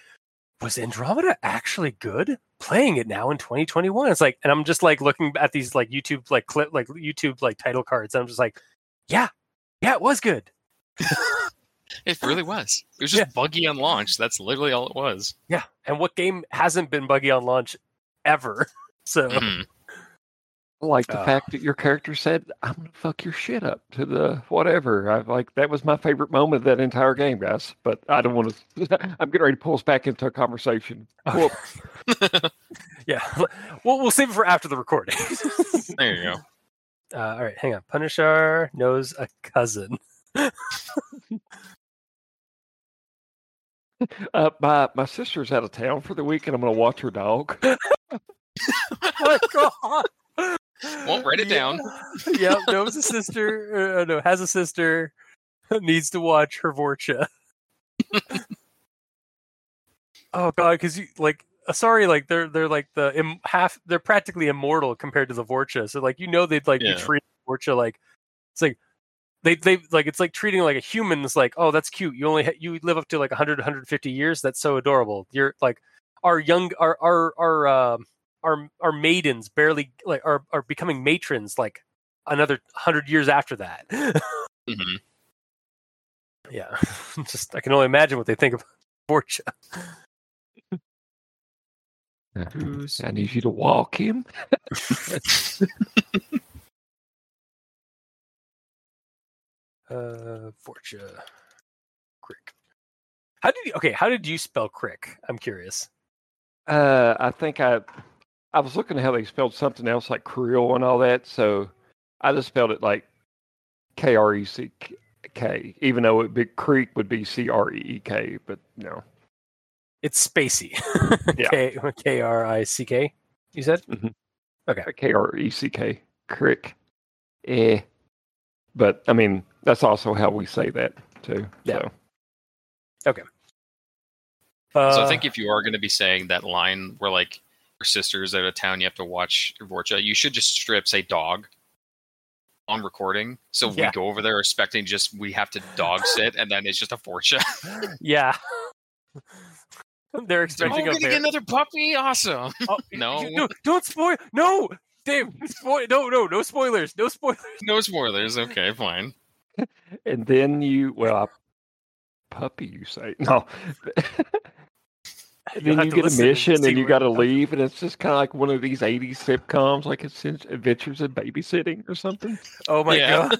was Andromeda actually good? Playing it now in 2021, it's like, and I'm just like looking at these like YouTube like clip like YouTube like title cards, and I'm just like, yeah, yeah, it was good. It really was. It was just buggy on launch. That's literally all it was. Yeah, and what game hasn't been buggy on launch ever? So. I like the Uh. fact that your character said, "I'm gonna fuck your shit up" to the whatever. I like that was my favorite moment of that entire game, guys. But I don't want to. [laughs] I'm getting ready to pull us back into a conversation. Okay. [laughs] Yeah, [laughs] we'll we'll save it for after the recording. There you go. Uh, all right, hang on. Punisher knows a cousin. uh, my my sister's out of town for the week, and I'm gonna watch her dog. My [laughs] god. Won't write it down. [laughs] yeah, knows a sister. Uh, no, has a sister. [laughs] Needs to watch her Vorcha. oh god, because you like. uh, Sorry, like they're they're like the Im- half. They're practically immortal compared to the Vorcha. So like you know they'd like Yeah. be treating Vorcha like it's like they they like it's like treating like a human. It's like oh that's cute. You only ha- you live up to like 100 150 years. That's so adorable. You're like our young our our our um our our maidens barely like are are becoming matrons like another hundred years after that. hmm [laughs] yeah, [laughs] just I can only imagine what they think of Borgia. [laughs] I need you to walk him. Uh, Borgia, Crick. How did you? Okay, how did you spell Crick? I'm curious. Uh, I think I I was looking at how they spelled something else like Creole and all that, so I just spelled it like K R E C K, even though it big Creek would be C R E E K, but no. It's Spacey. [laughs] Yeah. K K R I C K. You said Okay. K R E C K, Crick. Eh. But I mean, that's also how we say that too. Yeah. So Uh, so I think if you are going to be saying that line where like your sister's out of town, you have to watch your Vorcha, you should just strip say dog on recording. So Yeah. we go over there expecting just we have to dog sit, and then it's just a Vorcha. [laughs] yeah. [laughs] They're oh, expecting we're a gonna bear- get another puppy. Awesome. Oh, [laughs] No. no, don't spoil. No, Dave, spoil. No, no, no spoilers. No spoilers. No spoilers. Okay, fine. and then you well puppy you say. No. And then you get a mission and you got to leave, and it's just kind of like one of these 80s sitcoms, like it's Adventures in Babysitting or something. Oh my Yeah. god.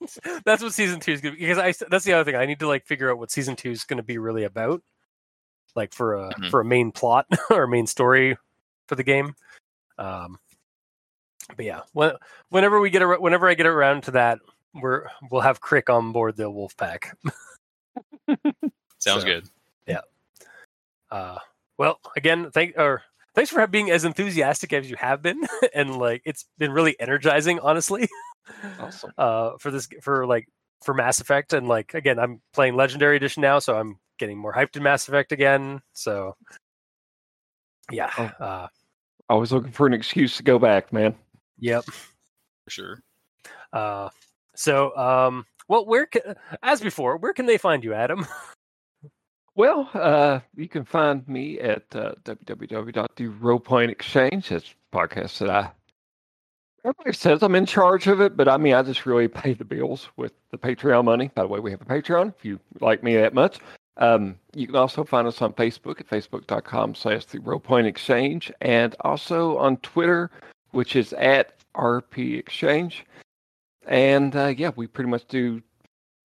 [laughs] that's what season two is gonna be because I that's the other thing. I need to like figure out what season two is gonna be really about. Like for a Mhm. for a main plot [laughs] or main story for the game. Um but yeah, when, whenever we get ar- whenever I get around to that, we're we'll have Crick on board the wolf pack. [laughs] Sounds So- good. Uh, well, again, thank or thanks for being as enthusiastic as you have been, [laughs] and like it's been really energizing, honestly. Awesome. [laughs] Uh, for this for like for Mass Effect, and like again, I'm playing Legendary Edition now, so I'm getting more hyped in Mass Effect again. So, yeah, Oh. uh, Always looking for an excuse to go back, man. yep. For sure. Uh, so, um, well, where can, as before, where can they find you, Adam? [laughs] Well, uh, you can find me at uh, www.the Exchange. That's podcast that I. Everybody says I'm in charge of it, but I mean, I just really pay the bills with the Patreon money. By the way, we have a Patreon if you like me that much. Um, you can also find us on Facebook at facebook.com slash the Row Point Exchange and also on Twitter, which is at RP Exchange. And uh, yeah, we pretty much do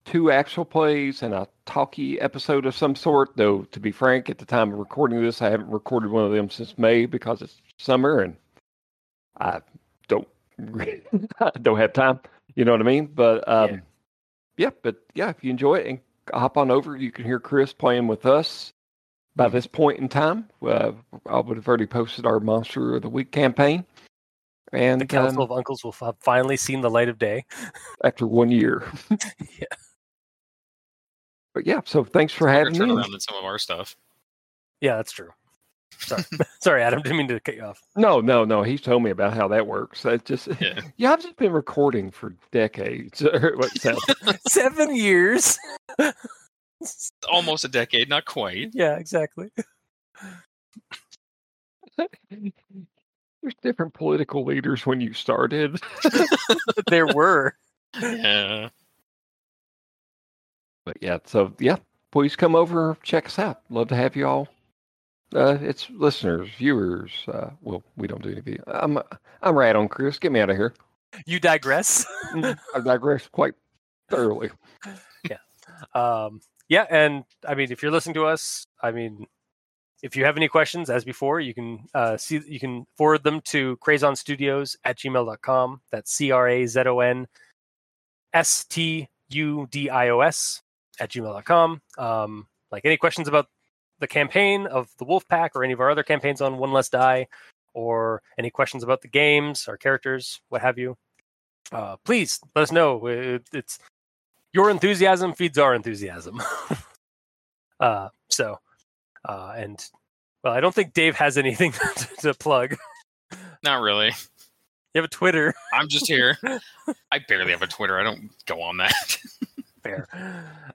two actual plays and a talkie episode of some sort. Though, to be frank, at the time of recording this, I haven't recorded one of them since May because it's summer and I don't [laughs] I don't have time. You know what I mean? But um, Yeah. yeah. but yeah, if you enjoy it and hop on over, you can hear Chris playing with us. By this point in time, uh, I would have already posted our Monster of the Week campaign. And The Council um, of Uncles will have finally seen the light of day. [laughs] after one year. [laughs] Yeah. But yeah, so thanks for Quicker having me. turnaround than some of our stuff. Yeah, that's true. Sorry, [laughs] sorry, Adam. Didn't mean to cut you off. No, no, no. He's told me about how that works. That just [laughs] Yeah. yeah, I've just been recording for decades. [laughs] what sounds Seven years. Almost a decade, not quite. yeah, exactly. There's different political leaders when you started. there were. Yeah. But yeah, so yeah, please come over check us out. Love to have you all. Uh, it's listeners, viewers. Uh, well, we don't do any video. I'm I'm right on Chris. Get me out of here. You digress. I digress quite thoroughly. [laughs] Yeah. Um, yeah, and I mean, if you're listening to us, I mean, if you have any questions, as before, you can uh, see you can forward them to Crazon Studios at gmail.com. That's C R A Z O N S T U D I O S at gmail.com. Um, like any questions about the campaign of the Wolf Pack or any of our other campaigns on One Less Die, or any questions about the games, our characters, what have you, uh, please let us know. It, it's your enthusiasm feeds our enthusiasm. [laughs] uh, so, uh, and well, I don't think Dave has anything [laughs] to, to plug. Not really. You have a Twitter. I'm just here. [laughs] I barely have a Twitter. I don't go on that. Fair.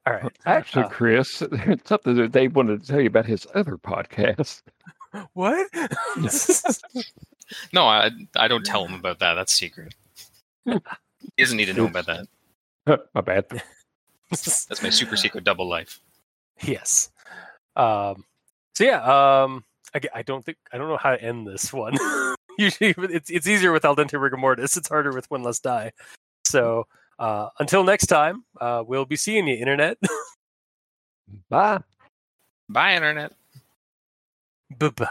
All right. [laughs] Actually, Uh, Chris, [laughs] it's something that Dave wanted to tell you about his other podcast. [laughs] What? no, I I don't tell him about that. That's secret. He doesn't need to know about that. My bad. That's my super secret double life. yes. Um, so yeah. Um, I, g- I don't think I don't know how to end this one. Usually, it's it's easier with Al dente rigor mortis. It's harder with one less die. So uh, until next time, uh, we'll be seeing you, internet. [laughs] Bye. Bye, internet. bye bye.